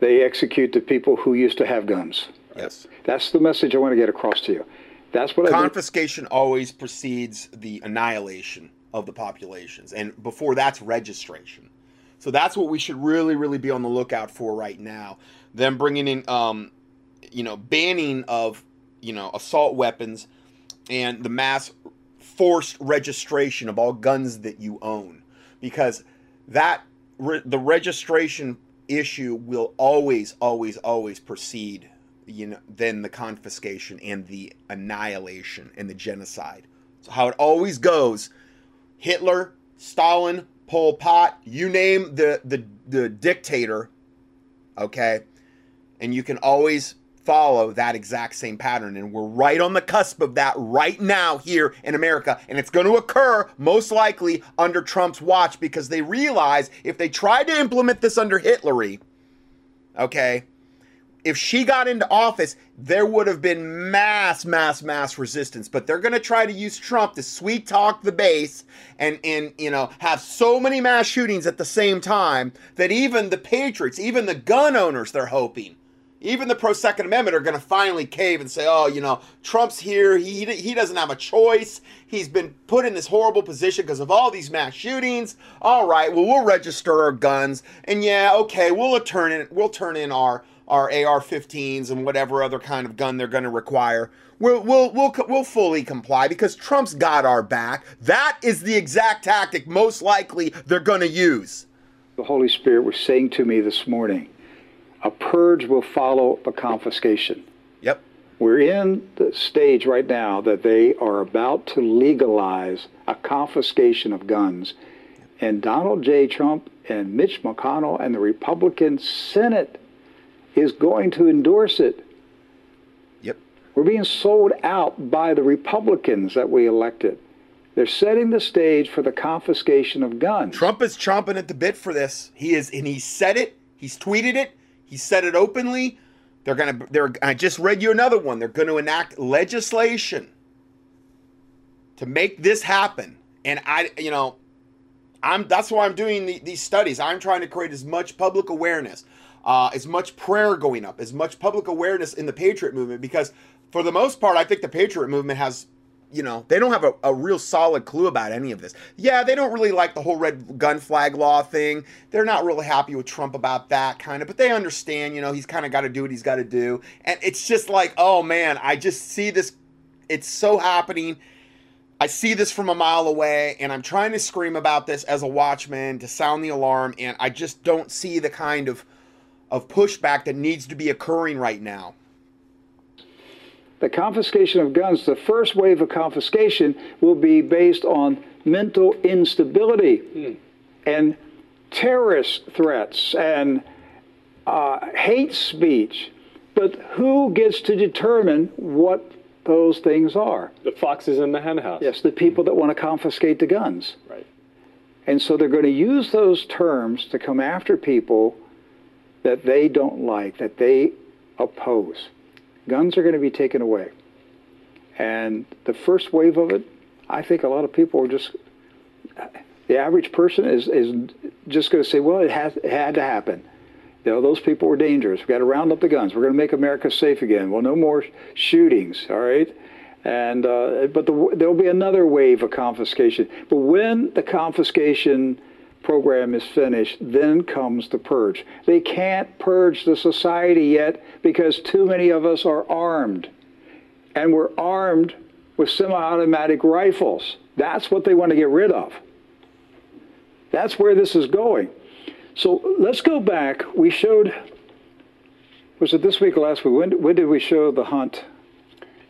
they execute the people who used to have guns. Yes. That's the message I want to get across to you. That's what confiscation always precedes the annihilation of the populations, and before that's registration. So that's what we should really, really be on the lookout for right now. Them bringing in, um, you know, banning of, you know, assault weapons and the mass forced registration of all guns that you own, because that re- the registration issue will always, always, always precede you know, then the confiscation and the annihilation and the genocide. So how it always goes, Hitler, Stalin, Pol Pot, you name the the the dictator, okay? And you can always follow that exact same pattern and we're right on the cusp of that right now here in America and it's going to occur most likely under Trump's watch because they realize if they try to implement this under Hitlery, okay? If she got into office, there would have been mass, mass, mass resistance. But they're going to try to use Trump to sweet talk the base and, and, you know, have so many mass shootings at the same time that even the patriots, even the gun owners, they're hoping, even the pro Second Amendment are going to finally cave and say, oh, you know, Trump's here. He, he doesn't have a choice. He's been put in this horrible position because of all these mass shootings. All right, well, we'll register our guns. And yeah, okay, we'll turn in, we'll turn in our our AR-15s and whatever other kind of gun they're going to require. We'll, we'll, we'll, we'll fully comply because Trump's got our back. That is the exact tactic most likely they're going to use. The Holy Spirit was saying to me this morning, a purge will follow a confiscation. Yep. We're in the stage right now that they are about to legalize a confiscation of guns. And Donald J. Trump and Mitch McConnell and the Republican Senate is going to endorse it. Yep. We're being sold out by the Republicans that we elected. They're setting the stage for the confiscation of guns. Trump is chomping at the bit for this. He is, and he said it. He's tweeted it. He said it openly. They're gonna. They're. I just read you another one. They're going to enact legislation to make this happen. And I, you know, I'm. That's why I'm doing the, these studies. I'm trying to create as much public awareness uh, as much prayer going up, as much public awareness in the Patriot movement, because for the most part, I think the Patriot movement has, you know, they don't have a, a real solid clue about any of this. Yeah, they don't really like the whole red gun flag law thing. They're not really happy with Trump about that kind of, but they understand, you know, he's kind of got to do what he's got to do. And it's just like, oh man, I just see this. It's so happening. I see this from a mile away, and I'm trying to scream about this as a watchman to sound the alarm, and I just don't see the kind of of pushback that needs to be occurring right now. The confiscation of guns, the first wave of confiscation will be based on mental instability mm. and terrorist threats and uh, hate speech. But who gets to determine what those things are. The foxes in the henhouse. Yes, the people that want to confiscate the guns. Right. And so they're going to use those terms to come after people that they don't like, that they oppose. Guns are going to be taken away. And the first wave of it, I think a lot of people are just, the average person is, is just going to say, well, it, has, it had to happen. You know, those people were dangerous. We've got to round up the guns. We're going to make America safe again. Well, no more shootings, all right? And, uh, but the, there'll be another wave of confiscation. But when the confiscation program is finished, then comes the purge. They can't purge the society yet because too many of us are armed and we're armed with semi-automatic rifles. That's what they want to get rid of. That's where this is going. So let's go back. We showed, was it this week or last week? When, when did we show the hunt?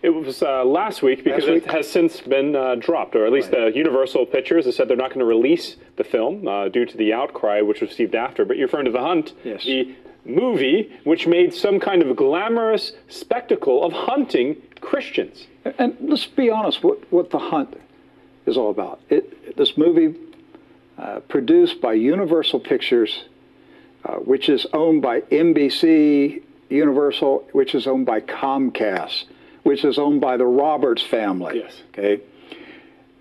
It was uh, last week because Last week? it has since been uh, dropped, or at least the Universal Pictures has said they're not going to release the film uh, due to the outcry which was received after. But you're referring to The Hunt, Yes. the movie which made some kind of glamorous spectacle of hunting Christians. And let's be honest, what, what the hunt is all about. It, this movie, uh, produced by Universal Pictures, uh, which is owned by NBC Universal, which is owned by Comcast, which is owned by the Roberts family. Yes. Okay.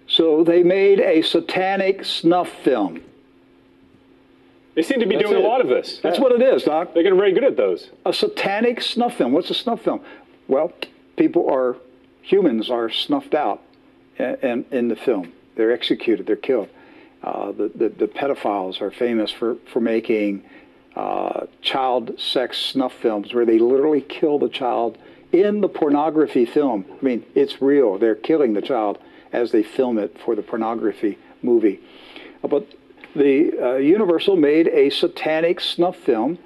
So they made a satanic snuff film. They seem to be That's doing it. a lot of this. That's what it is, Doc. They're getting very good at those. a satanic snuff film. What's a snuff film? Well, people are humans are snuffed out in, in the film. They're executed. They're killed. Uh, the, the the pedophiles are famous for for making uh, child sex snuff films where they literally kill the child in the pornography film. I mean, it's real. They're killing the child as they film it for the pornography movie. But the uh, Universal made a satanic snuff film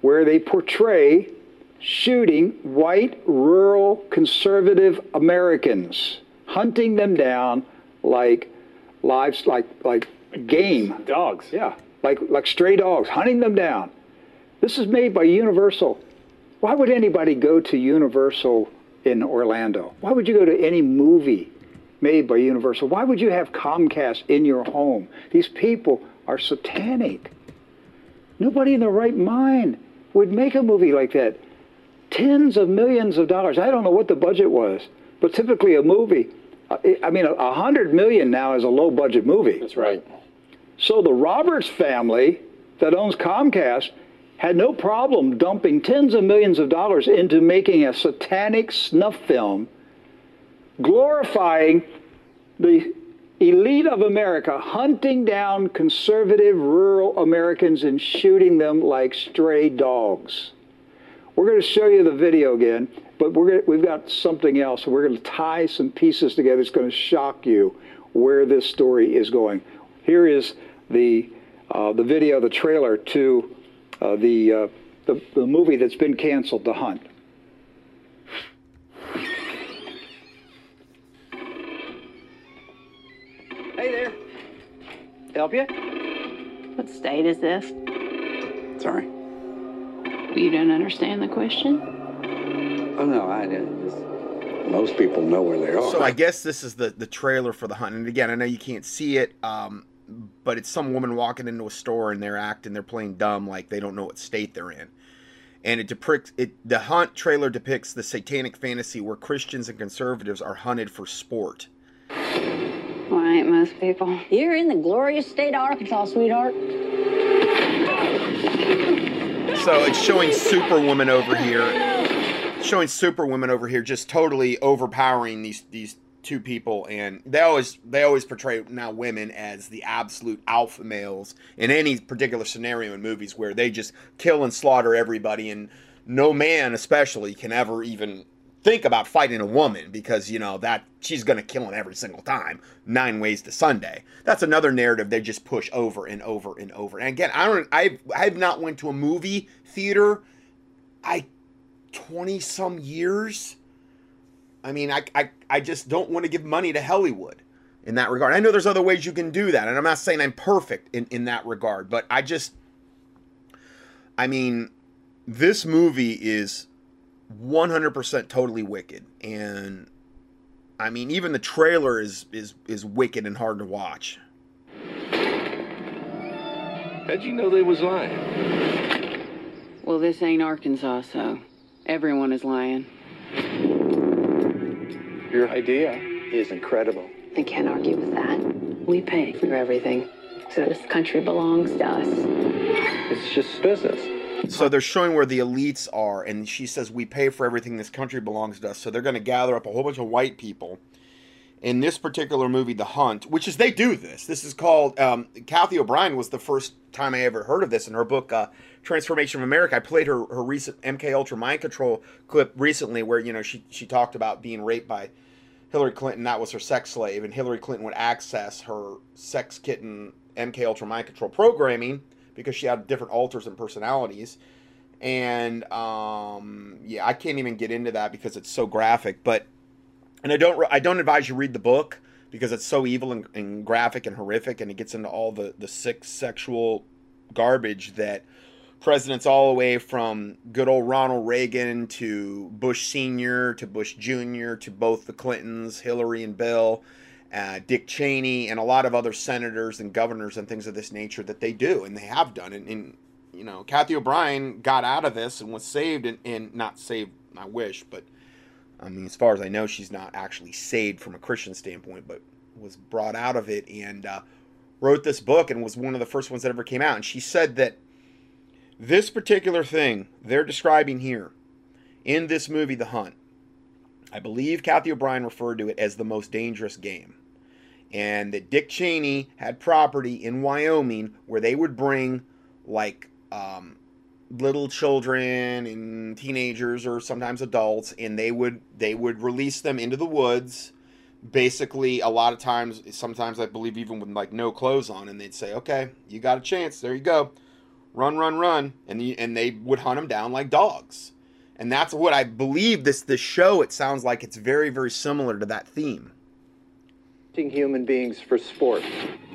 where they portray shooting white, rural, conservative Americans, hunting them down like lives, like like game. Dogs. Yeah, like like stray dogs, hunting them down. This is made by Universal. Why would anybody go to Universal in Orlando? Why would you go to any movie made by Universal? Why would you have Comcast in your home? These people are satanic. Nobody in their right mind would make a movie like that. Tens of millions of dollars. I don't know what the budget was, but typically a movie, uh, I mean, a a hundred million now is a low budget movie. That's right. So the Roberts family that owns Comcast had no problem dumping tens of millions of dollars into making a satanic snuff film glorifying the elite of America hunting down conservative rural Americans and shooting them like stray dogs. We're going to show you the video again, but to, we've got something else. We're going to tie some pieces together. It's going to shock you where this story is going. Here is the uh, the video, the trailer to uh, the, uh, the the movie that's been canceled, The Hunt. Hey there. Help you? What state is this? Sorry. You don't understand the question? Oh no, I didn't. Just most people know where they are. So I guess this is the the trailer for the hunt. And again, I know you can't see it, um, but it's some woman walking into a store and they're acting, they're playing dumb, like they don't know what state they're in. And it depicts it. The hunt trailer depicts the satanic fantasy where Christians and conservatives are hunted for sport. Why ain't most people? You're in the glorious state of Arkansas, sweetheart. So it's showing Superwoman over here, showing Superwoman over here, just totally overpowering these these two people, and they always they always portray now women as the absolute alpha males in any particular scenario in movies where they just kill and slaughter everybody, and no man especially can ever even think about fighting a woman because you know that she's gonna kill him every single time. Nine ways to Sunday. That's another narrative they just push over and over and over. And again, I don't. I've I've not went to a movie theater. I twenty some years. I mean, I, I I just don't want to give money to Hollywood in that regard. I know there's other ways you can do that, and I'm not saying I'm perfect in in that regard, but I just. I mean, this movie is 100% totally wicked and I mean even the trailer is is is wicked and hard to watch. How'd you know they was lying? Well, this ain't Arkansas, so everyone is lying. Your idea is incredible. I can't argue with that. We pay for everything. So this country belongs to us. It's just business. So they're showing where the elites are, and she says, We pay for everything. This country belongs to us. So they're going to gather up a whole bunch of white people. In this particular movie, The Hunt, which is they do this. This is called, um, Cathy O'Brien was the first time I ever heard of this in her book, uh, Trance Formation of America. I played her, her recent MK Ultra Mind Control clip recently where, you know, she, she talked about being raped by Hillary Clinton. That was her sex slave, and Hillary Clinton would access her sex kitten MK Ultra Mind Control programming because she had different alters and personalities. And um, yeah, I can't even get into that because it's so graphic. But and I don't I don't advise you read the book because it's so evil and, and graphic and horrific, and it gets into all the the sick sexual garbage that presidents all the way from good old Ronald Reagan to Bush Senior to Bush Junior to both the Clintons, Hillary and Bill uh, Dick Cheney, and a lot of other senators and governors and things of this nature that they do and they have done. And, and you know, Cathy O'Brien got out of this and was saved, and, and not saved, I wish, but I mean, as far as I know, she's not actually saved from a Christian standpoint, but was brought out of it and uh, wrote this book and was one of the first ones that ever came out. And she said that this particular thing they're describing here in this movie, The Hunt, I believe Cathy O'Brien referred to it as the most dangerous game. And that Dick Cheney had property in Wyoming where they would bring like um, little children and teenagers or sometimes adults and they would they would release them into the woods. Basically a lot of times sometimes i believe even with like no clothes on and they'd say okay you got a chance. There you go run run run and the, and they would hunt them down like dogs and that's what I believe this this show. It sounds like it's very very similar to that theme. Human beings for sport.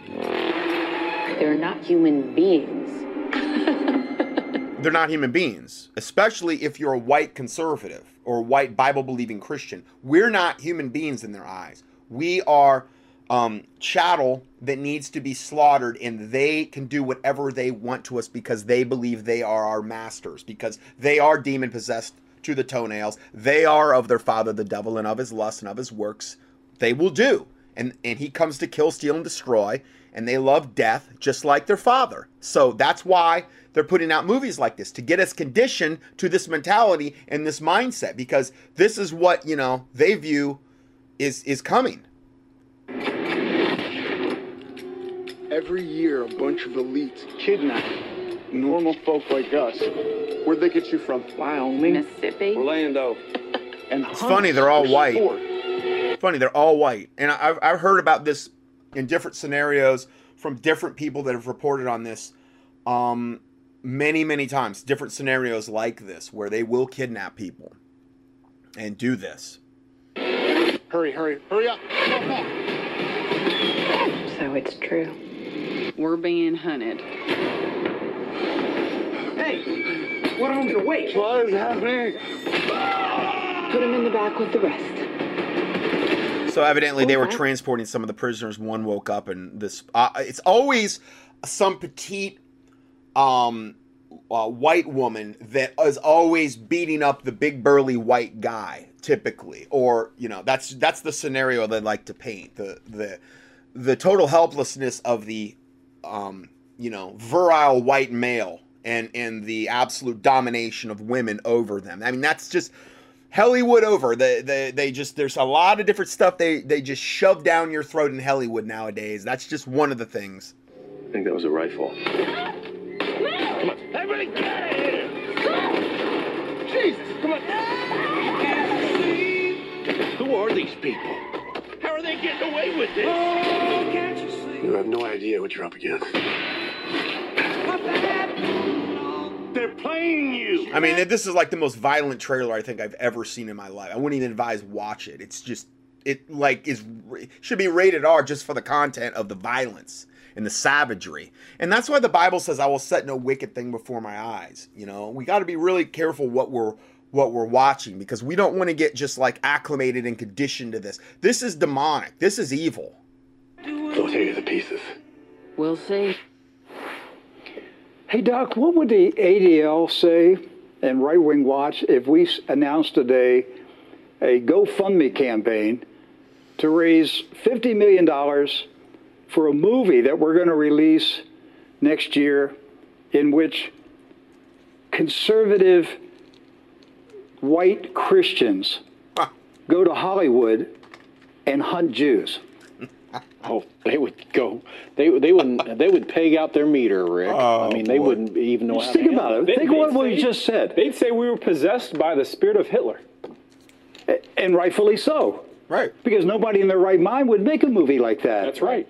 They're not human beings. They're not human beings, especially if you're a white conservative or a white Bible believing Christian. We're not human beings in their eyes. We are um, chattel that needs to be slaughtered, and they can do whatever they want to us because they believe they are our masters, because they are demon possessed to the toenails. They are of their father, the devil, and of his lust and of his works. They will do. And, and he comes to kill, steal, and destroy, and they love death just like their father. So that's why they're putting out movies like this to get us conditioned to this mentality and this mindset because this is what, you know, they view is is coming. Every year, a bunch of elites kidnap normal folk like us. Where'd they get you from? Wyoming, Mississippi, Orlando. And it's funny, they're all white. Funny, they're all white. And I've, I've heard about this in different scenarios from different people that have reported on this um, many, many times. Different scenarios like this where they will kidnap people and do this. Hurry, hurry, hurry up. So it's true. We're being hunted. Hey, what happened to the wake? What is happening? Put him in the back with the rest. So evidently they were transporting some of the prisoners. One woke up and this. Uh, it's always some petite, um, uh, white woman that is always beating up the big burly white guy, typically, or you know that's that's the scenario they like to paint the the the total helplessness of the um, you know, virile white male and and the absolute domination of women over them. I mean, that's just Hollywood over. They, they, they just there's a lot of different stuff they they just shove down your throat in Hollywood nowadays. That's just one of the things. I think that was a rifle. Come on, everybody get out of here! Jesus, come on. Who are these people? How are they getting away with this? Oh, can't you have no idea what you're up against. They're playing you. I mean, this is like the most violent trailer I think I've ever seen in my life. I wouldn't even advise watch it. It's just it like is should be rated R just for the content of the violence and the savagery. And that's why the Bible says I will set no wicked thing before my eyes. You know, we got to be really careful what we're what we're watching because we don't want to get just like acclimated and conditioned to this. This is demonic. This is evil. They'll tear you to pieces. We'll see. Hey, Doc, what would the ADL say and Right Wing Watch if we announced today a GoFundMe campaign to raise $50 million for a movie that we're going to release next year in which conservative white Christians go to Hollywood and hunt Jews? Oh, they would go. They they wouldn't. They would peg out their meter, Rick. I oh, mean, they boy. wouldn't even know. Just how think to about it. They- Think of what they'd we just said. They'd say we were possessed by the spirit of Hitler. And rightfully so. Right. Because nobody in their right mind would make a movie like that. That's right.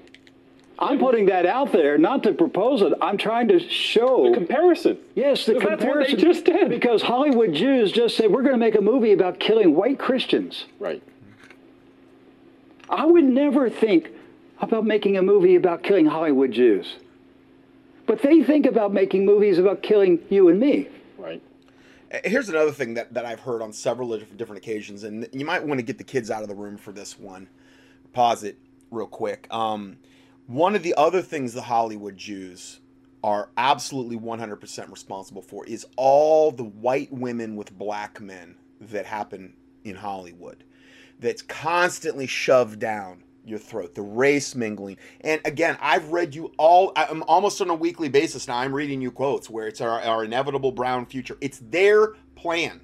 I'm putting that out there, not to propose it. I'm trying to show The comparison. Yes, the That's what they comparison. just did. Because Hollywood Jews just said we're going to make a movie about killing white Christians. Right. I would never think about making a movie about killing Hollywood Jews. But they think about making movies about killing you and me. Right. Uh, Here's another thing that, that I've heard on several different, different occasions, and you might want to get the kids out of the room for this one. Pause it real quick. Um, one of the other things the Hollywood Jews are absolutely 100% responsible for is all the white women with black men that happen in Hollywood. That's constantly shoved down your throat, the race mingling. And again, I've read you all, I'm almost on a weekly basis now. I'm reading you quotes where it's our, our inevitable brown future. It's their plan.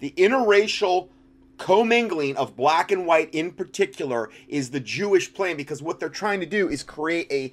The interracial commingling of black and white in particular is the Jewish plan because what they're trying to do is create a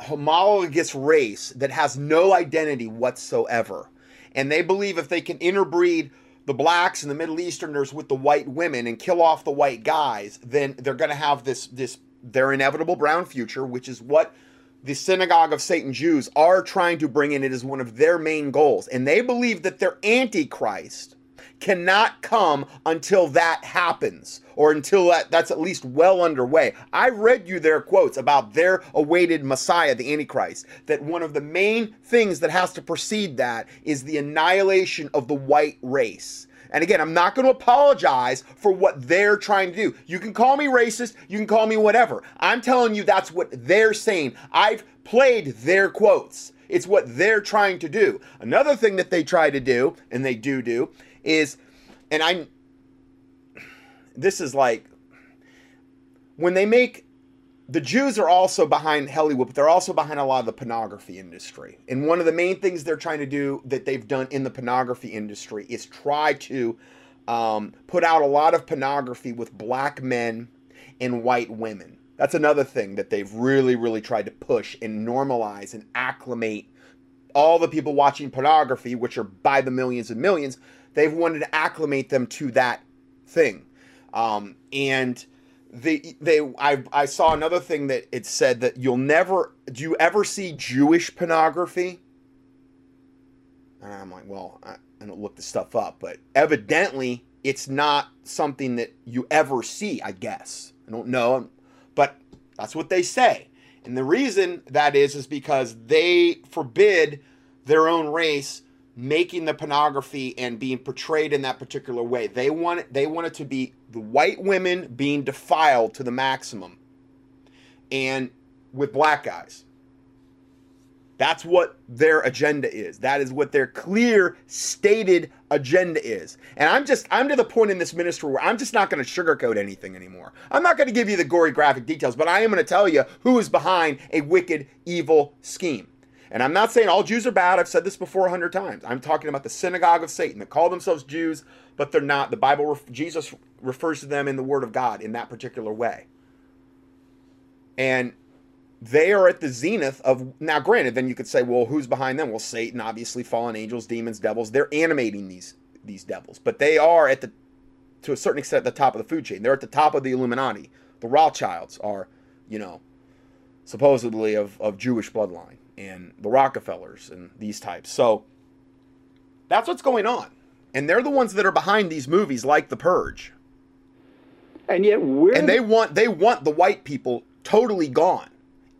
homologous race that has no identity whatsoever. And they believe if they can interbreed the blacks and the Middle Easterners with the white women and kill off the white guys, then they're going to have this this their inevitable brown future, which is what the synagogue of Satan Jews are trying to bring in. It is one of their main goals, and they believe that their antichrist cannot come until that happens or until that, that's at least well underway. I read you their quotes about their awaited Messiah, the Antichrist, that one of the main things that has to precede that is the annihilation of the white race. And again, I'm not going to apologize for what they're trying to do. You can call me racist, you can call me whatever. I'm telling you that's what they're saying. I've played their quotes. It's what they're trying to do. Another thing that they try to do, and they do do, is, and I'm, this is like, when they make, the Jews are also behind Hollywood, but they're also behind a lot of the pornography industry. And one of the main things they're trying to do that they've done in the pornography industry is try to um, put out a lot of pornography with black men and white women. That's another thing that they've really, really tried to push and normalize and acclimate all the people watching pornography, which are by the millions and millions, they've wanted to acclimate them to that thing. Um, and they, they, I, I saw another thing that it said that you'll never, do you ever see Jewish pornography? And I'm like, well, I, I don't look the stuff up, but evidently it's not something that you ever see, I guess. I don't know, but that's what they say. And the reason that is is because they forbid their own race making the pornography and being portrayed in that particular way. They want it, they want it to be the white women being defiled to the maximum. And with black guys. That's what their agenda is. That is what their clear stated agenda is. And I'm just I'm to the point in this ministry where I'm just not going to sugarcoat anything anymore. I'm not going to give you the gory graphic details, but I am going to tell you who is behind a wicked evil scheme. And I'm not saying all Jews are bad. I've said this before a hundred times. I'm talking about the synagogue of Satan that call themselves Jews, but they're not. The Bible, Jesus refers to them in the Word of God in that particular way. And they are at the zenith of now granted then you could say well who's behind them? Well satan obviously fallen angels demons devils. They're animating these these devils. But they are at the to a certain extent at the top of the food chain. They're at the top of the illuminati. The rothschilds are you know supposedly of, of jewish bloodline and the rockefellers and these types. So that's what's going on. And they're the ones that are behind these movies like the purge. And yet we're and they want they want the white people totally gone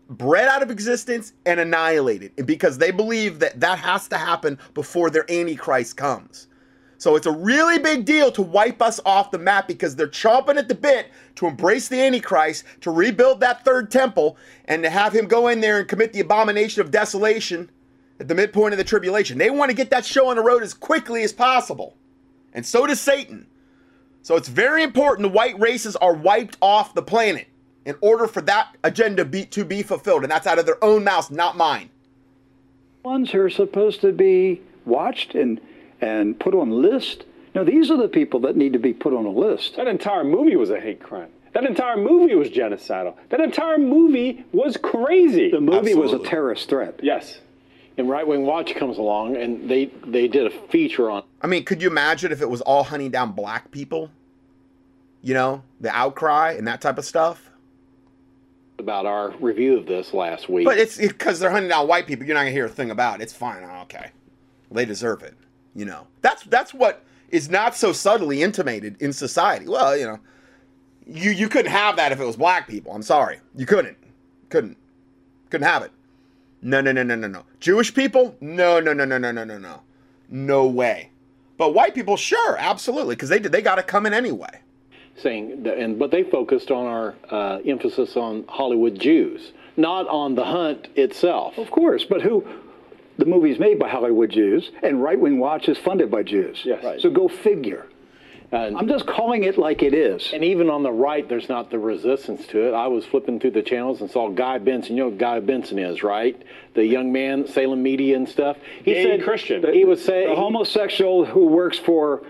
bred out of existence and annihilated because they believe that that has to happen before their antichrist comes So it's a really big deal to wipe us off the map because they're chomping at the bit to embrace the Antichrist, to rebuild that third temple, and to have him go in there and commit the abomination of desolation at the midpoint of the tribulation. They want to get that show on the road as quickly as possible. And so does Satan. So it's very important the white races are wiped off the planet in order for that agenda be, to be fulfilled. And that's out of their own mouths, not mine. Ones who are supposed to be watched and and put on list. Now these are the people that need to be put on a list. That entire movie was a hate crime. That entire movie was genocidal. That entire movie was crazy. The movie Absolutely. was a terrorist threat. Yes. And Right Wing Watch comes along and they they did a feature on. I mean, could you imagine if it was all hunting down black people? You know, the outcry and that type of stuff. About our review of this last week. But it's because they're hunting down white people. You're not gonna hear a thing about it. It's fine. Oh, okay, they deserve it. You know, that's that's what is not so subtly intimated in society. Well, you know, you you couldn't have that if it was black people. I'm sorry, you couldn't, couldn't, couldn't have it. No, no, no, no, no, no. Jewish people? No, no, no, no, no, no, no, no. No way. But white people, sure, absolutely, because they did. They got to come in anyway. Saying and but they focused on our uh, emphasis on Hollywood Jews, not on the hunt itself. Of course, but who? The movie's made by Hollywood Jews, and Right Wing Watch is funded by Jews. Yes. Right. So go figure. And, I'm just calling it like it is. And even on the right, there's not the resistance to it. I was flipping through the channels and saw Guy Benson. You know what Guy Benson is, right? The young man, Salem Media and stuff. He Gay said Christian. He was saying the homosexual who works for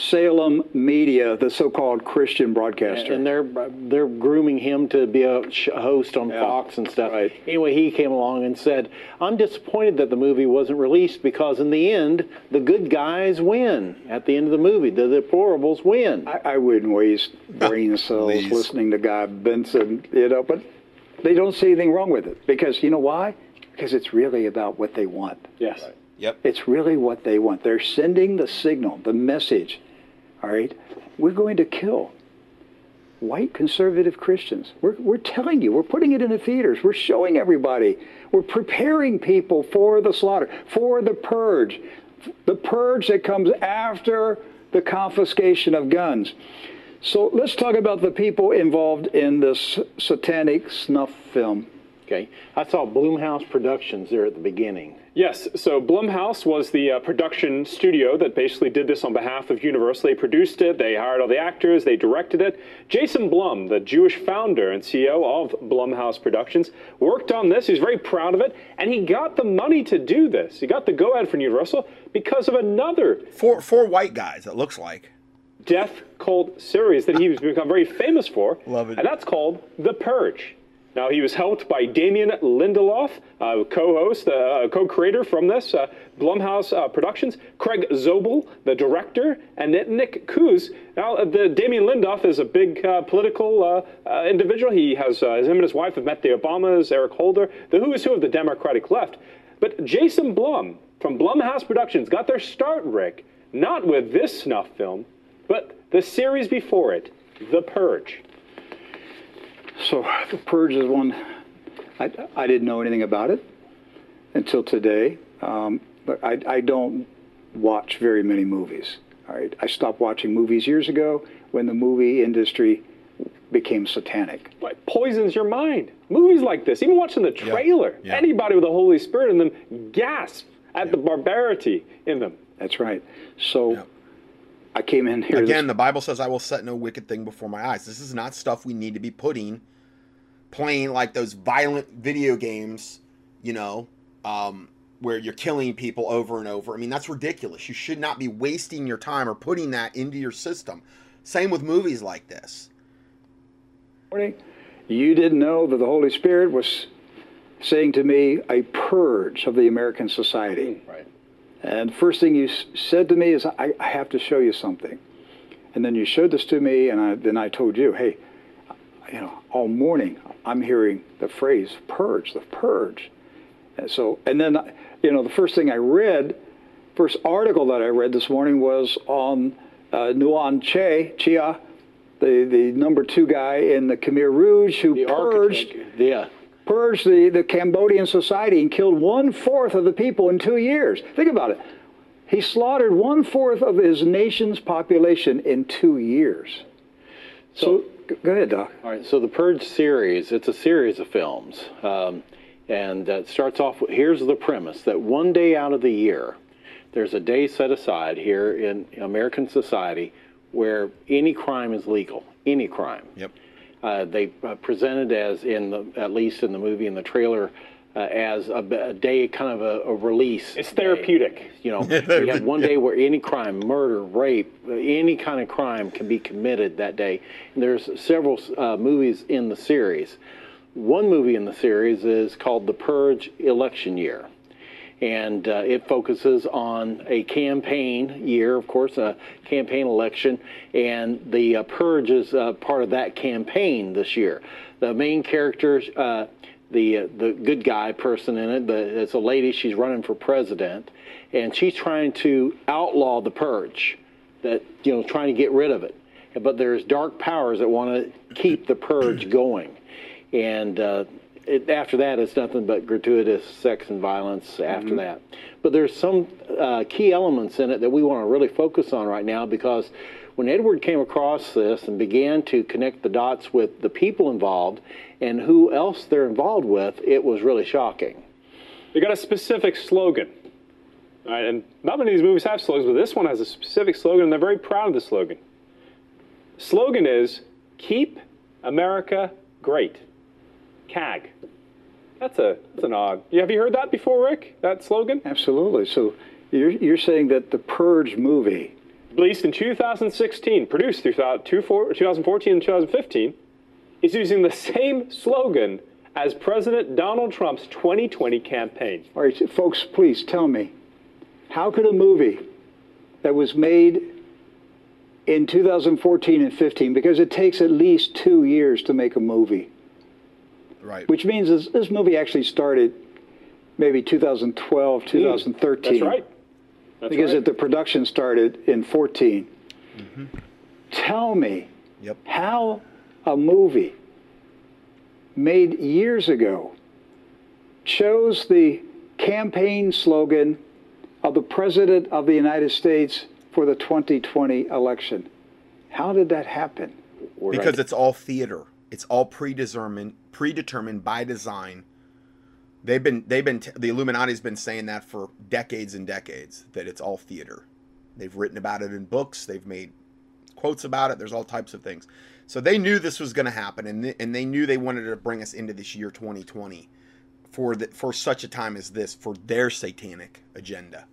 Salem Media, the so-called Christian broadcaster, and they're they're grooming him to be a host on yeah, Fox and stuff. Right. Anyway, he came along and said, "I'm disappointed that the movie wasn't released because in the end, the good guys win. At the end of the movie, the deplorables win." I, I wouldn't waste brain cells listening to Guy Benson, you know, but they don't see anything wrong with it because you know why? Because it's really about what they want. Yes. Right. Yep. It's really what they want. They're sending the signal, the message. All right? We're going to kill white conservative Christians. We're, we're telling you, we're putting it in the theaters, we're showing everybody, we're preparing people for the slaughter, for the purge, the purge that comes after the confiscation of guns. So let's talk about the people involved in this satanic snuff film. Okay. I saw Blumhouse Productions there at the beginning. Yes, so Blumhouse was the uh, production studio that basically did this on behalf of Universal. They produced it, they hired all the actors, they directed it. Jason Blum, the Jewish founder and CEO of Blumhouse Productions, worked on this. He's very proud of it, and he got the money to do this. He got the go ahead from Universal because of another. Four, four white guys, it looks like. Death cult series that he's become very famous for. Love it. And that's called The Purge. Now, he was helped by Damon Lindelof, uh, co-host, uh, co-creator from this, uh, Blumhouse uh, Productions, Craig Zobel, the director, and Nick Cruz. Now, uh, the Damon Lindelof is a big uh, political individual. He has, him and his wife have met the Obamas, Eric Holder, the who is who of the Democratic left. But Jason Blum from Blumhouse Productions got their start, Rick, not with this snuff film, but the series before it, The Purge. So the purge is one. I, I didn't know anything about it until today. Um, but I, I don't watch very many movies. All right, I stopped watching movies years ago when the movie industry became satanic. It poisons your mind. Movies like this, even watching the trailer, yeah. Yeah. anybody with the Holy Spirit in them gasp at yeah. the barbarity in them. That's right. So I came in here. Again, this... the Bible says, I will set no wicked thing before my eyes. This is not stuff we need to be putting, playing like those violent video games, you know, um, where you're killing people over and over. I mean, that's ridiculous. You should not be wasting your time or putting that into your system. Same with movies like this. Morning. You didn't know that the Holy Spirit was saying to me a purge of the American society. Right. And first thing you said to me is, I, I, have to show you something. And then you showed this to me, and I, then I told you, hey, you know, all morning I'm hearing the phrase purge, the purge. And so, and then, you know, the first thing I read, first article that I read this morning was on uh, Nuon Che, Chia, the, the number two guy in the Khmer Rouge who the purged. Yeah purged the, the Cambodian society and killed one fourth of the people in two years. Think about it. He slaughtered one fourth of his nation's population in two years. So, g- go ahead, Doc. All right, so the Purge series, it's a series of films. Um, and uh, it starts off with here's the premise that one day out of the year, there's a day set aside here in American society where any crime is legal, any crime. Yep. Uh, they uh, presented as in the at least in the movie in the trailer uh, as a, day kind of a, a release. It's therapeutic. You know, you have one day where any crime, murder, rape, uh, any kind of crime can be committed that day. And there's several uh, movies in the series. One movie in the series is called The Purge Election Year. And uh, it focuses on a campaign year, of course, a campaign election, and the uh, purge is uh, part of that campaign this year. The main characters, uh, the uh, the good guy person in it, it's a lady. She's running for president, and she's trying to outlaw the purge, that you know, trying to get rid of it. But there's dark powers that want to keep the purge going, and uh, it, after that, it's nothing but gratuitous sex and violence after Mhm. that. But there's some uh, key elements in it that we want to really focus on right now because when Edward came across this and began to connect the dots with the people involved and who else they're involved with, it was really shocking. They got a specific slogan. All right, and not many of these movies have slogans, but this one has a specific slogan, and they're very proud of the slogan. Slogan is "Keep America Great." CAG. That's a that's an odd. Have you heard that before, Rick? That slogan? Absolutely. So you're, you're saying that the Purge movie, Released in 2016, produced throughout uh, 2014 and 2015, is using the same slogan as President Donald Trump's 2020 campaign. all right, folks, please tell me, how could a movie that was made in 2014 and 15, because it takes at least two years to make a movie, Right. which means this, this movie actually started maybe 2012, 2013. Hmm. That's right. That's because right. it, the production started in 14. Mm-hmm. Tell me Yep. how a movie made years ago chose the campaign slogan of the President of the United States for the 2020 election. How did that happen? because it's all theater. It's all predetermined, predetermined by design. They've been, they've been, the Illuminati's been saying that for decades and decades. That it's all theater. They've written about it in books. They've made quotes about it. There's all types of things. So they knew this was going to happen, and th- and they knew they wanted to bring us into this year 2020 for the, for such a time as this for their satanic agenda.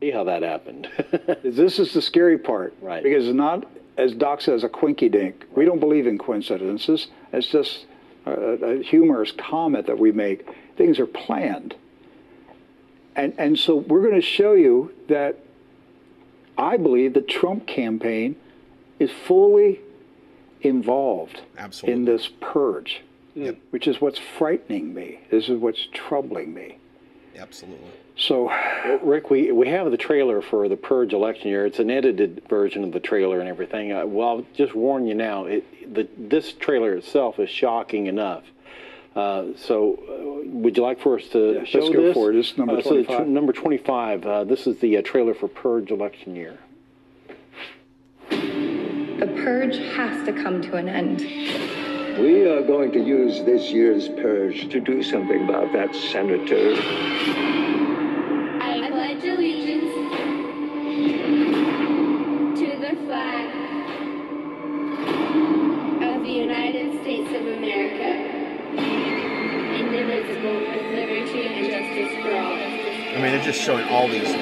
See how that happened. this is the scary part. Right. Because it's not, as Doc says, a quinky dink. We don't believe in coincidences. It's just a, a humorous comment that we make. Things are planned. And, and so we're going to show you that I believe the Trump campaign is fully involved Absolutely. in this purge, which is what's frightening me. This is what's troubling me. Absolutely. So, Rick, we, we have the trailer for the Purge election year. It's an edited version of the trailer and everything. Uh, well, I'll just warn you now, it, the, this trailer itself is shocking enough. Uh, so, uh, would you like for us to Yeah, show let's go this? for it. It's number Uh, so it's 25. number 25. Uh, this is the uh, trailer for Purge election year. The purge has to come to an end. We are going to use this year's purge to do something about that senator. I mean, they're just showing all these.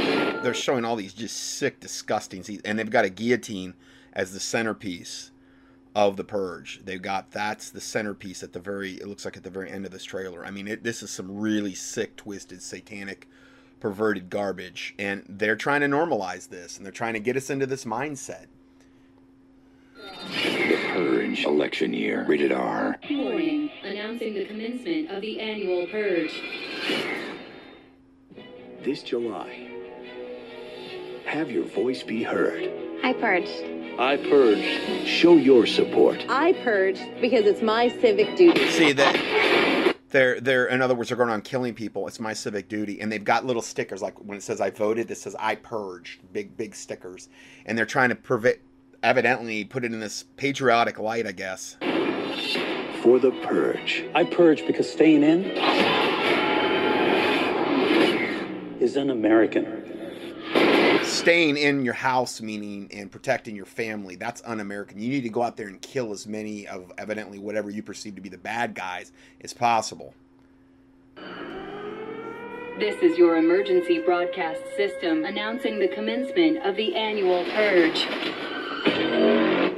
They're showing all these just sick, disgusting scenes, and they've got a guillotine as the centerpiece of the purge. They've got that's the centerpiece at the very. It looks like at the very end of this trailer. I mean, it, this is some really sick, twisted, satanic, perverted garbage, and they're trying to normalize this, and they're trying to get us into this mindset. The Purge election year. Rated R. Warning, announcing the commencement of the annual purge. This July, have your voice be heard. I purged. I purged. Show your support. I purged because it's my civic duty. See that They're they're in other words they're going on killing people. It's my civic duty, and they've got little stickers like when it says I voted, this says I purged, big big stickers, and they're trying to prevent, evidently put it in this patriotic light, I guess. For the purge. I purge because staying in is un American. Staying in your house, meaning and protecting your family, that's un American. You need to go out there and kill as many of evidently whatever you perceive to be the bad guys as possible. This is your emergency broadcast system announcing the commencement of the annual purge.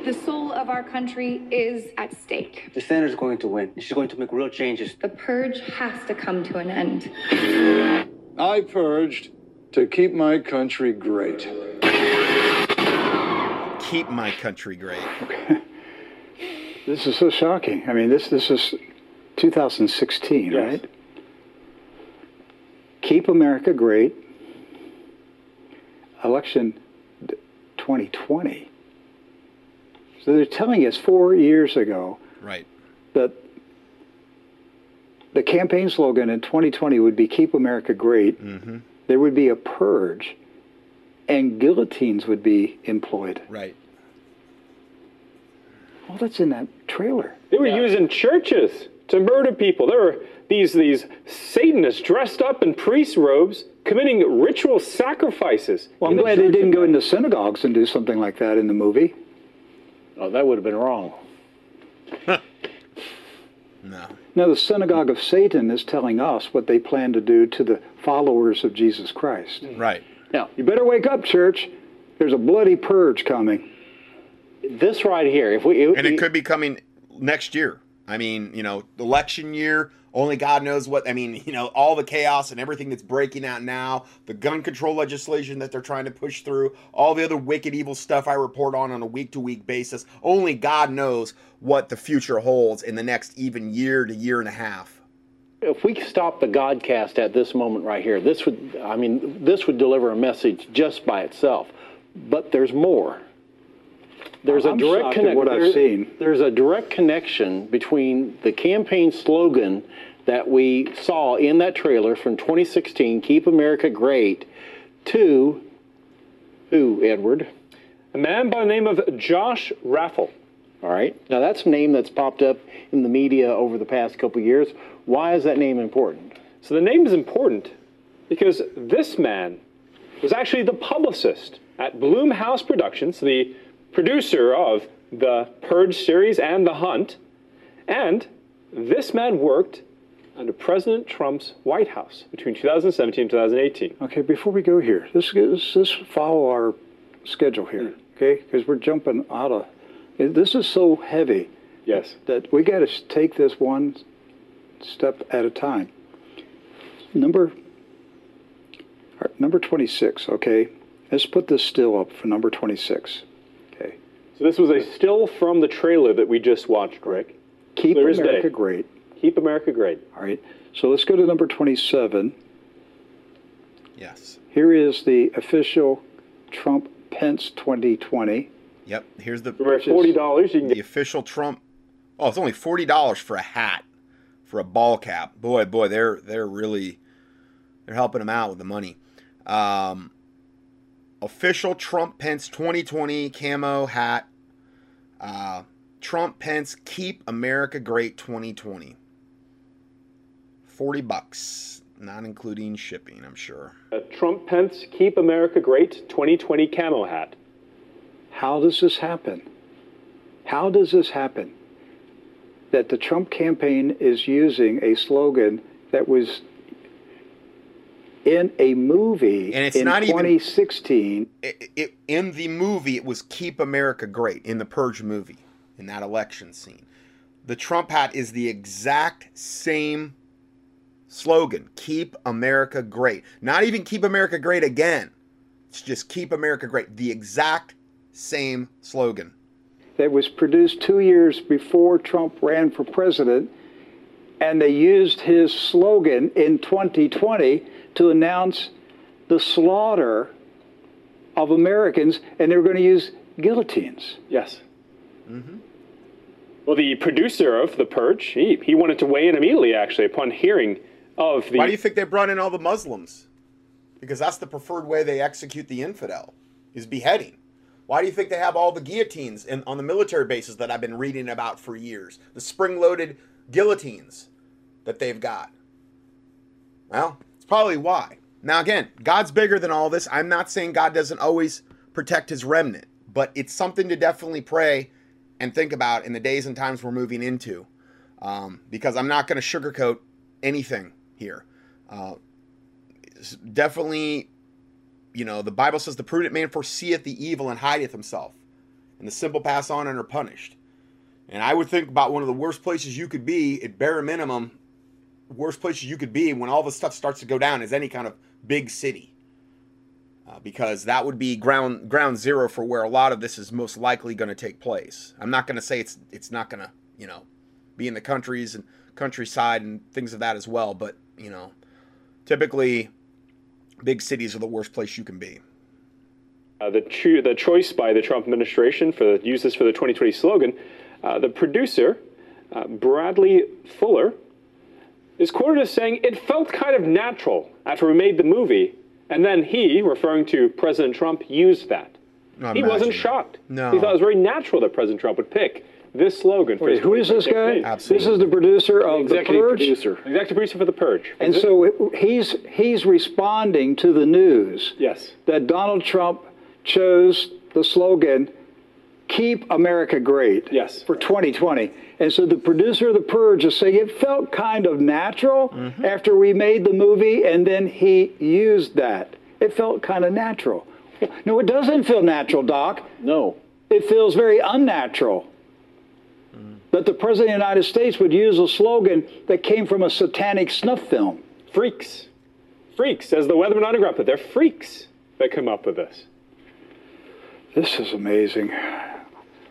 The soul of our country is at stake. The senator's going to win. She's going to make real changes. The purge has to come to an end. I purged to keep my country great. Keep my country great. This is so shocking. I mean, this this is 2016, right? Keep America great. Election 2020. So they're telling us four years ago Right. that the campaign slogan in 2020 would be "Keep America Great." Mm-hmm. There would be a purge, and guillotines would be employed. Right. All that's in that trailer. They were using churches to murder people. There were these these Satanists dressed up in priest robes committing ritual sacrifices. Well, I'm the glad they didn't go into synagogues and do something like that in the movie. Oh, that would have been wrong. No. Now, the synagogue of Satan is telling us what they plan to do to the followers of Jesus Christ. Mm. Right. Now, You better wake up, church. There's a bloody purge coming. this right here, if we, And it could be coming next year. I mean, you know, election year, only God knows what. I mean, you know, all the chaos and everything that's breaking out now, the gun control legislation that they're trying to push through, all the other wicked, evil stuff I report on on a week to week basis. Only God knows what the future holds in the next even year to year and a half. if we stop the Godcast at this moment right here, this would, I mean, this would deliver a message just by itself. But there's more. There's a I'm direct connection. what I've seen. There's a direct connection between the campaign slogan that we saw in that trailer from 2016, "Keep America Great," to who, Edward? A man by the name of Josh Raffel. All right. Now that's a name that's popped up in the media over the past couple years. Why is that name important? So the name is important because this man was actually the publicist at Blumhouse Productions, the producer of the Purge series and The Hunt. And this man worked under President Trump's White House between 2017 and 2018. Okay, before we go here, let's, let's follow our schedule here, hmm. okay? Because we're jumping out of. This is so heavy. Yes. That we got to take this one step at a time. Number. number 26, okay? Let's put this still up for number 26. Okay. So this was a still from the trailer that we just watched, Rick. Keep Clear as America day. great. Keep America great. All right. So let's go to number 27. Yes. Here is the official Trump Pence 2020. Yep. Here's the For forty dollars, you can the official Trump. Oh, it's only forty dollars for a hat, for a ball cap. Boy, boy, they're they're really they're helping him out with the money. Um, official Trump Pence 2020 camo hat. Uh, Trump Pence Keep America Great 2020. Forty bucks, not including shipping. I'm sure. A Trump Pence Keep America Great 2020 camo hat. How does this happen? How does this happen? That the Trump campaign is using a slogan that was in a movie And it's in not even- 2016. it, it, in the movie, it was "Keep America Great" in the Purge movie, in that election scene. The Trump hat is the exact same slogan: "Keep America Great." Not even "Keep America Great" again. It's just "Keep America Great." The exact same slogan. that was produced two years before Trump ran for president, and they used his slogan in 2020 to announce the slaughter of Americans, and they were going to use guillotines. Yes. Mm-hmm. Well, the producer of The Purge, he, he wanted to weigh in immediately, actually, upon hearing of the. Why do you think they brought in all the Muslims? Because that's the preferred way they execute the infidel, is beheading. Why do you think they have all the guillotines in, on the military bases that I've been reading about for years? The spring-loaded guillotines that they've got. Well, it's probably why. Now, again, God's bigger than all this. I'm not saying God doesn't always protect his remnant, but it's something to definitely pray and think about in the days and times we're moving into. Um, because I'm not going to sugarcoat anything here. Uh, definitely, you know, the Bible says the prudent man foreseeth the evil and hideth himself, and the simple pass on and are punished. And I would think about one of the worst places you could be, at bare minimum, worst places you could be when all the stuff starts to go down is any kind of big city. Uh, because that would be ground ground zero for where a lot of this is most likely going to take place. I'm not going to say it's it's not going to you know be in the countries and countryside and things of that as well, but you know typically big cities are the worst place you can be. Uh, the, cho- the choice by the Trump administration for the, use this for the 2020 slogan, uh, the producer, uh, Bradley Fuller, is quoted as saying, It felt kind of natural after we made the movie. And then he, referring to President Trump, used that. No, he wasn't imagine. shocked. No. He thought it was very natural that President Trump would pick this slogan. Wait, who is this 2020 guy? campaign. This is the producer of The Executive Purge? producer. Executive producer for The Purge. And Is so it- he's he's responding to the news Yes. that Donald Trump chose the slogan "Keep America Great" yes. for 2020. And so the producer of The Purge is saying it felt kind of natural Mm-hmm. after we made the movie, and then he used that. It felt kind of natural. No, it doesn't feel natural, Doc. No. It feels very unnatural that the President of the United States would use a slogan that came from a satanic snuff film. Freaks. Freaks, as the Weatherman Underground put, they're freaks that come up with this. This is amazing.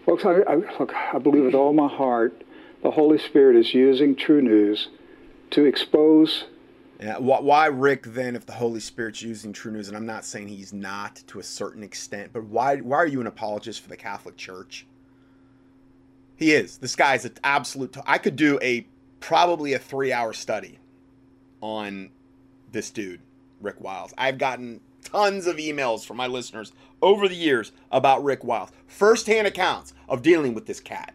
Folks, I, I, look, I believe with all my heart the Holy Spirit is using True News to expose. Yeah, why Rick then if the Holy Spirit's using true news and I'm not saying he's not to a certain extent, but why why are you an apologist for the Catholic Church? He is. This guy's an absolute t- I could do a probably a 3-hour study on this dude, Rick Wiles. I've gotten tons of emails from my listeners over the years about Rick Wiles. First-hand accounts of dealing with this cat.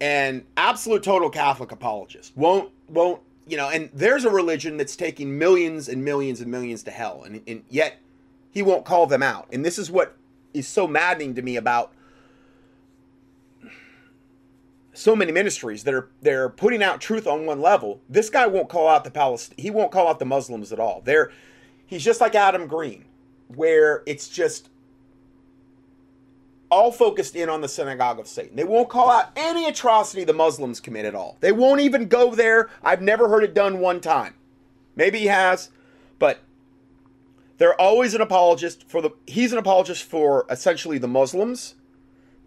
And absolute total Catholic apologist. Won't won't you know, and there's a religion that's taking millions and millions and millions to hell, and, and yet he won't call them out. And this is what is so maddening to me about so many ministries that are they're putting out truth on one level. This guy won't call out the Palest he won't call out the Muslims at all. They're he's just like Adam Green, where it's just all focused in on the synagogue of Satan. They won't call out any atrocity the Muslims commit at all. They won't even go there. I've never heard it done one time. Maybe he has, but they're always an apologist for the he's an apologist for essentially the Muslims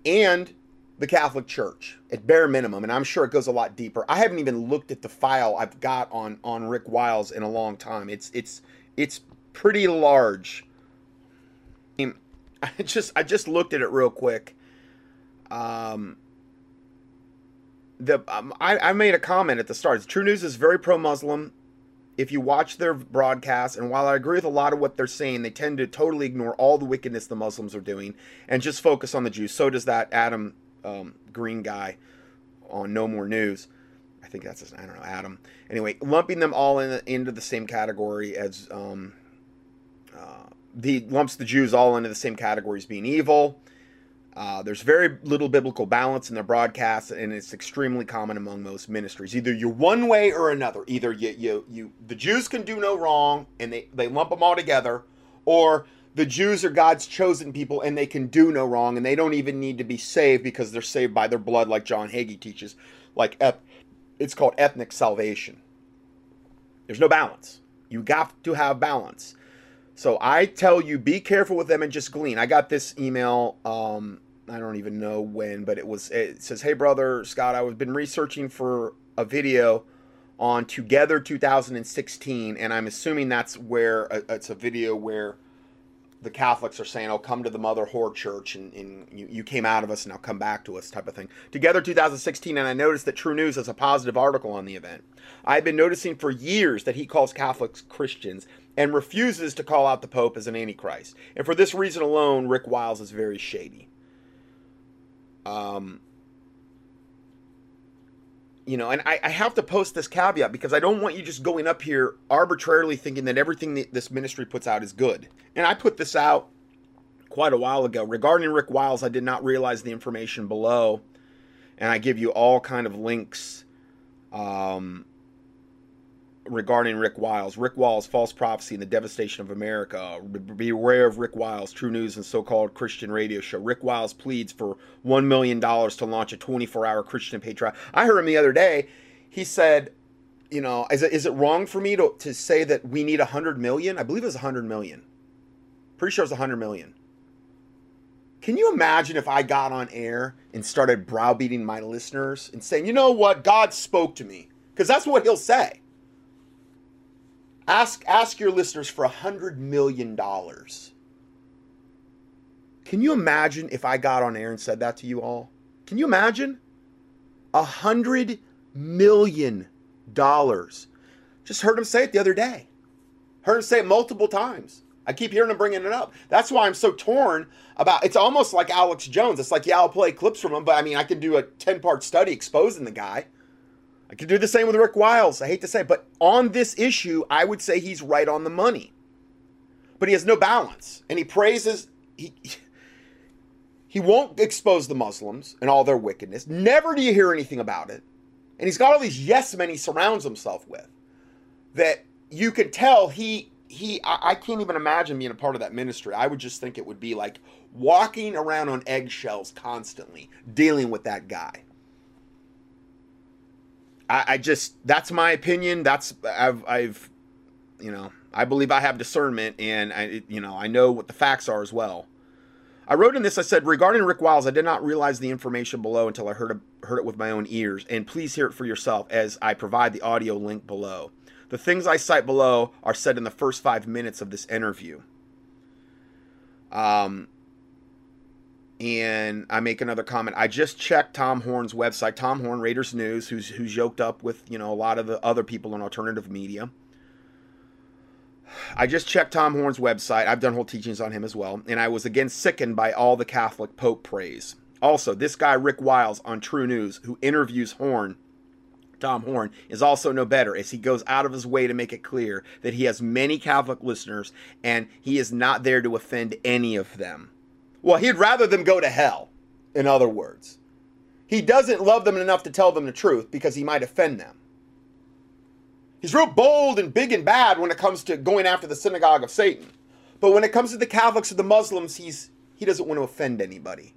and the Catholic Church at bare minimum, and I'm sure it goes a lot deeper. I haven't even looked at the file I've got on on Rick Wiles in a long time. It's it's it's pretty large. I just I just looked at it real quick. Um, the um, I, I made a comment at the start. True News is very pro-Muslim. If you watch their broadcasts, and while I agree with a lot of what they're saying, they tend to totally ignore all the wickedness the Muslims are doing and just focus on the Jews. So does that Adam um, Green guy on Know More News. I think that's his, I don't know Adam. Anyway, lumping them all in, into the same category as um, the lumps the Jews all into the same category as being evil. Uh, there's very little biblical balance in their broadcasts, and it's extremely common among most ministries. Either you're one way or another. Either you, you, you, the Jews can do no wrong, and they, they lump them all together, or the Jews are God's chosen people, and they can do no wrong, and they don't even need to be saved because they're saved by their blood, like John Hagee teaches. Like eth- it's called ethnic salvation. There's no balance. You got to have balance. So I tell you, be careful with them and just glean. I got this email. Um, I don't even know when, but it was. It says, "Hey brother Scott, I've been researching for a video on Together 2016, and I'm assuming that's where uh, it's a video where the Catholics are saying, "Oh, come to the Mother Whore Church, and, and you, you came out of us, and now come back to us," type of thing. Together, 2016, and I noticed that True News has a positive article on the event. I've been noticing for years that he calls Catholics Christians and refuses to call out the Pope as an Antichrist, and for this reason alone, Rick Wiles is very shady. Um, you know, and I, I, have to post this caveat because I don't want you just going up here arbitrarily thinking that everything that this ministry puts out is good. And I put this out quite a while ago regarding Rick Wiles. I did not realize the information below, and I give you all kind of links um, regarding Rick Wiles. Rick Wiles, false prophecy and the devastation of America. Beware of Rick Wiles, TruNews and so-called Christian radio show. Rick Wiles pleads for one million dollars to launch a 24-hour Christian patriot. I heard him the other day. He said, you know, is it is it wrong for me to to say that we need a hundred million? I believe it was a hundred million. Pretty sure it was a hundred million. Can you imagine if I got on air and started browbeating my listeners and saying, you know what, God spoke to me? Because that's what he'll say. Ask ask your listeners for a hundred million dollars. Can you imagine if I got on air and said that to you all? Can you imagine? A hundred million dollars. Just heard him say it the other day. Heard him say it multiple times. I keep hearing him bringing it up. That's why I'm so torn about. It's almost like Alex Jones. It's like yeah, I'll play clips from him, but I mean, I can do a ten part study exposing the guy. I could do the same with Rick Wiles. I hate to say it, but on this issue, I would say he's right on the money. But he has no balance. And he praises he he won't expose the Muslims and all their wickedness. Never do you hear anything about it. And he's got all these yes men he surrounds himself with. That you could tell he he I, I can't even imagine being a part of that ministry. I would just think it would be like walking around on eggshells constantly, dealing with that guy. I, I just that's my opinion. That's I've I've you know I believe I have discernment and I you know I know what the facts are as well. I wrote in this. I said regarding Rick Wiles, I did not realize the information below until I heard it, heard it with my own ears. And please hear it for yourself as I provide the audio link below. The things I cite below are said in the first five minutes of this interview. Um, and I make another comment. I just checked Tom Horn's website, Tom Horn Raiders News, who's who's yoked up with you know a lot of the other people in alternative media. I just checked Tom Horn's website. I've done whole teachings on him as well, and I was again sickened by all the Catholic Pope praise. Also, this guy Rick Wiles on TruNews, who interviews Horn, Tom Horn, is also no better as he goes out of his way to make it clear that he has many Catholic listeners and he is not there to offend any of them. Well, he'd rather them go to hell, in other words. He doesn't love them enough to tell them the truth because he might offend them. He's real bold and big and bad when it comes to going after the synagogue of Satan. But when it comes to the Catholics or the Muslims, he's he doesn't want to offend anybody.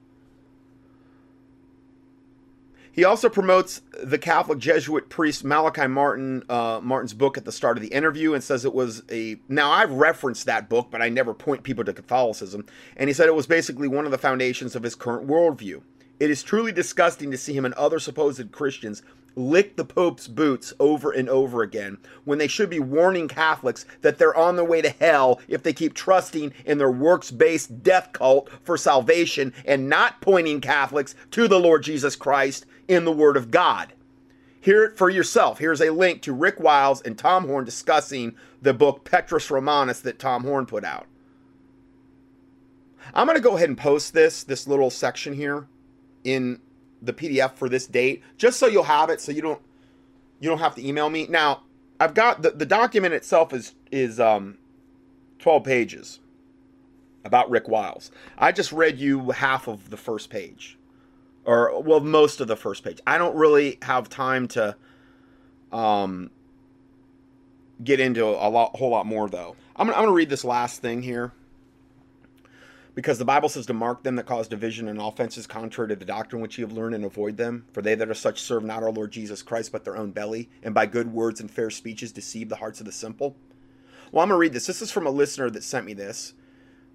He also promotes the Catholic Jesuit priest Malachi Martin uh, Martin's book at the start of the interview and says it was a. Now I've referenced that book, but I never point people to Catholicism. And he said it was basically one of the foundations of his current worldview. It is truly disgusting to see him and other supposed Christians lick the Pope's boots over and over again when they should be warning Catholics that they're on their way to hell if they keep trusting in their works based death cult for salvation and not pointing Catholics to the Lord Jesus Christ in the Word of God. Hear it for yourself. Here's a link to Rick Wiles and Tom Horn discussing the book Petrus Romanus that Tom Horn put out. I'm going to go ahead and post this, this little section here in the PDF for this date, just so you'll have it, so you don't you don't have to email me. Now, I've got the, the document itself is is um 12 pages about Rick Wiles. I just read you half of the first page. Or well, most of the first page. I don't really have time to um get into a lot whole lot more though. I'm gonna, I'm gonna read this last thing here because the Bible says to mark them that cause division and offenses contrary to the doctrine which you have learned and avoid them. For they that are such serve not our Lord Jesus Christ, but their own belly, and by good words and fair speeches deceive the hearts of the simple. Well, I'm going to read this. This is from a listener that sent me this.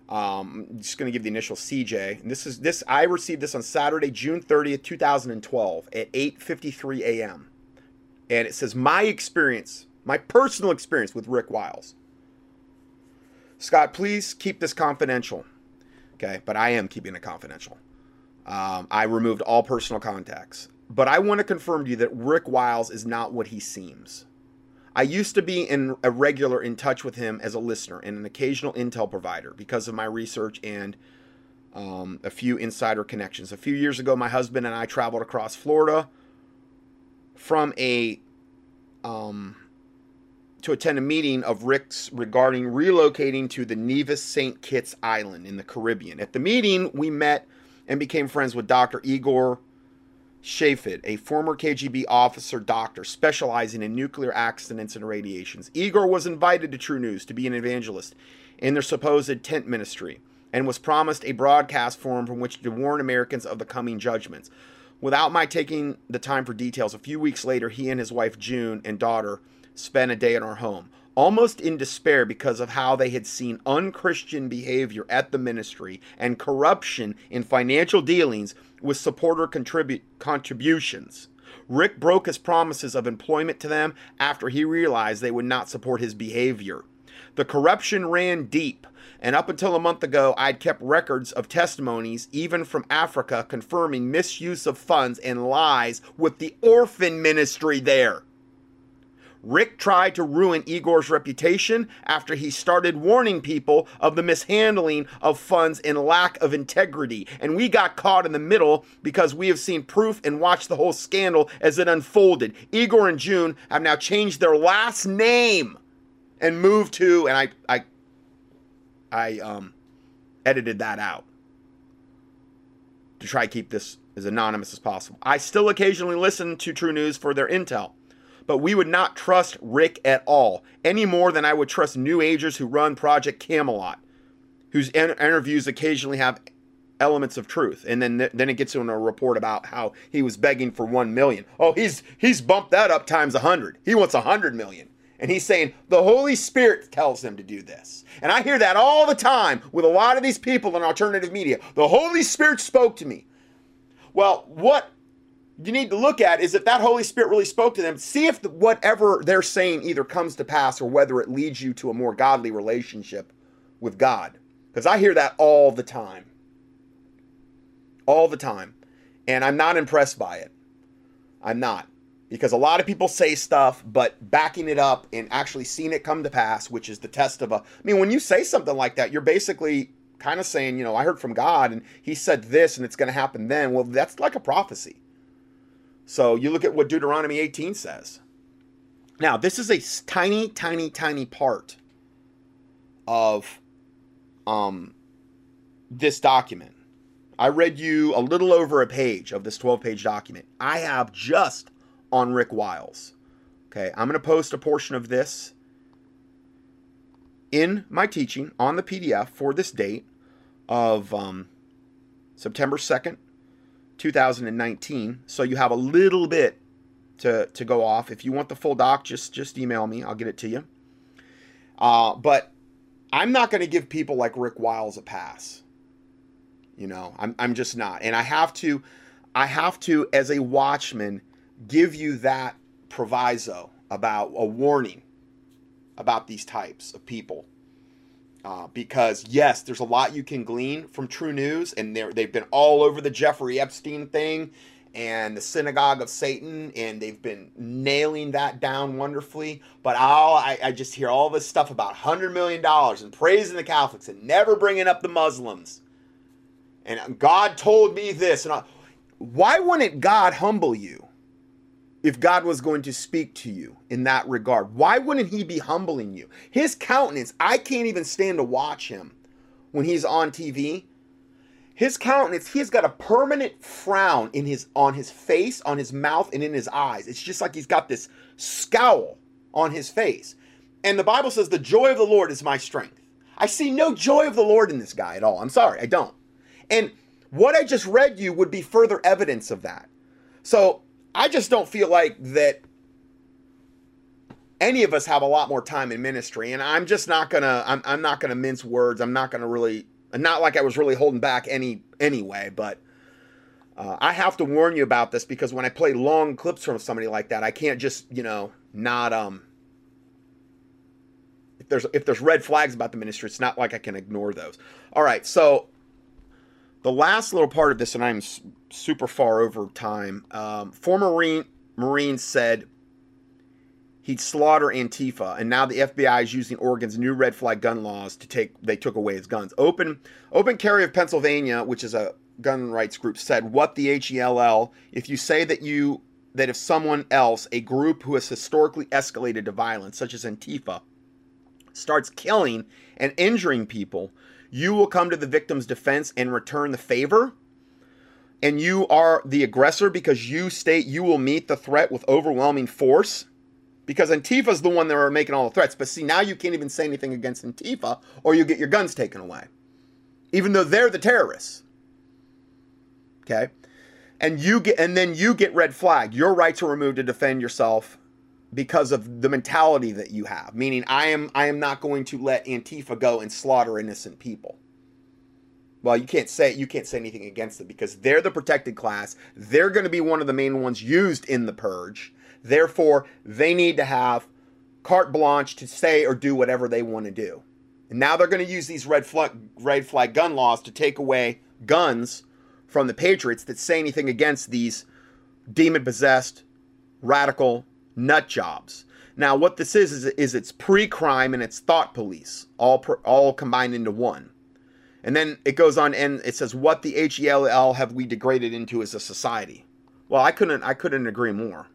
Um, I'm just going to give the initial CJ. This is this. I received this on Saturday, June 30th, 2012, at 8:53 a.m. And it says my experience, my personal experience with Rick Wiles. Scott, please keep this confidential. Okay, but I am keeping it confidential. Um, I removed all personal contacts. But I want to confirm to you that Rick Wiles is not what he seems. I used to be in a regular in touch with him as a listener and an occasional intel provider because of my research and um, a few insider connections. A few years ago, my husband and I traveled across Florida from a um, to attend a meeting of Rick's regarding relocating to the Nevis St. Kitts Island in the Caribbean. At the meeting, we met and became friends with Dr. Igor Shafid, a former KGB officer doctor specializing in nuclear accidents and radiations. Igor was invited to TruNews to be an evangelist in their supposed tent ministry and was promised a broadcast forum from which to warn Americans of the coming judgments. Without my taking the time for details, a few weeks later, he and his wife June and daughter spent a day in our home, almost in despair because of how they had seen unchristian behavior at the ministry and corruption in financial dealings with supporter contribu- contributions. Rick broke his promises of employment to them after he realized they would not support his behavior. The corruption ran deep, and up until a month ago, I'd kept records of testimonies, even from Africa, confirming misuse of funds and lies with the orphan ministry there. Rick tried to ruin Igor's reputation after he started warning people of the mishandling of funds and lack of integrity. And we got caught in the middle because we have seen proof and watched the whole scandal as it unfolded. Igor and June have now changed their last name and moved to, and I, I, I um, edited that out to try to keep this as anonymous as possible. I still occasionally listen to TruNews for their intel but we would not trust Rick at all, any more than I would trust New Agers who run Project Camelot, whose in- interviews occasionally have elements of truth. And then then it gets into a report about how he was begging for 1 million. Oh, he's he's bumped that up times a 100. He wants a 100 million. And he's saying the Holy Spirit tells him to do this. And I hear that all the time with a lot of these people in alternative media. The Holy Spirit spoke to me. Well, what you need to look at is if that Holy Spirit really spoke to them, see if whatever they're saying either comes to pass or whether it leads you to a more godly relationship with God. Because I hear that all the time. All the time. And I'm not impressed by it. I'm not. Because a lot of people say stuff, but backing it up and actually seeing it come to pass, which is the test of a. I mean, when you say something like that, you're basically kind of saying, you know, I heard from God and he said this and it's going to happen then. Well, that's like a prophecy. So you look at what Deuteronomy 18 says. Now, this is a tiny, tiny, tiny part of um, this document. I read you a little over a page of this 12 page document. I have just on Rick Wiles. Okay, I'm going to post a portion of this in my teaching on the PDF for this date of um, September 2nd, 2019. So you have a little bit to, to go off. If you want the full doc, just just email me. I'll get it to you. Uh, but I'm not going to give people like Rick Wiles a pass. You know, I'm I'm just not. And I have to I have to as a watchman give you that proviso about a warning about these types of people. Uh, because yes, there's a lot you can glean from TruNews, and they've been all over the Jeffrey Epstein thing and the Synagogue of Satan, and they've been nailing that down wonderfully. But all I, I just hear all this stuff about hundred million dollars and praising the Catholics and never bringing up the Muslims. And God told me this, and I, why wouldn't God humble you? If God was going to speak to you in that regard? Why wouldn't he be humbling you? His countenance, I can't even stand to watch him when he's on TV. His countenance, he's got a permanent frown in his on his face, on his mouth, and in his eyes. It's just like he's got this scowl on his face. And the Bible says, The joy of the Lord is my strength. I see no joy of the Lord in this guy at all. I'm sorry, I don't. And what I just read you would be further evidence of that. So I just don't feel like that any of us have a lot more time in ministry, and I'm just not gonna. I'm, I'm not gonna mince words. I'm not gonna really. Not like I was really holding back any anyway, but uh, I have to warn you about this because when I play long clips from somebody like that, I can't just you know not um. if there's if there's red flags about the ministry, it's not like I can ignore those. All right, so the last little part of this, and I'm super far over time. Um, former Marine Marine said he'd slaughter Antifa, and now the FBI is using Oregon's new red flag gun laws to take. They took away his guns. Open Open Carry of Pennsylvania, which is a gun rights group, said what the HELL. If you say that you that if someone else, a group who has historically escalated to violence, such as Antifa, starts killing and injuring people, you will come to the victim's defense and return the favor. And you are the aggressor because you state you will meet the threat with overwhelming force. Because Antifa's the one that are making all the threats. But see, now you can't even say anything against Antifa or you get your guns taken away. Even though they're the terrorists. Okay? and you get and then you get red flag your rights are removed to defend yourself because of the mentality that you have. Meaning i am i am not going to let antifa go and slaughter innocent people. Well you can't say you can't say anything against it because they're the protected class. They're going to be one of the main ones used in the purge. Therefore they need to have carte blanche to say or do whatever they want to do. And now they're going to use these red flag red flag gun laws to take away guns from the Patriots that say anything against these demon possessed, radical nut jobs. Now, what this is is, is it's pre-crime and it's thought police, all all combined into one. And then it goes on and it says, "What the HELL have we degraded into as a society?" Well, I couldn't I couldn't agree more.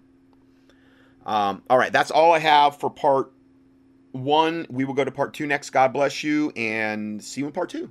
Um, all right, that's all I have for part one. We will go to part two next. God bless you, and see you in part two.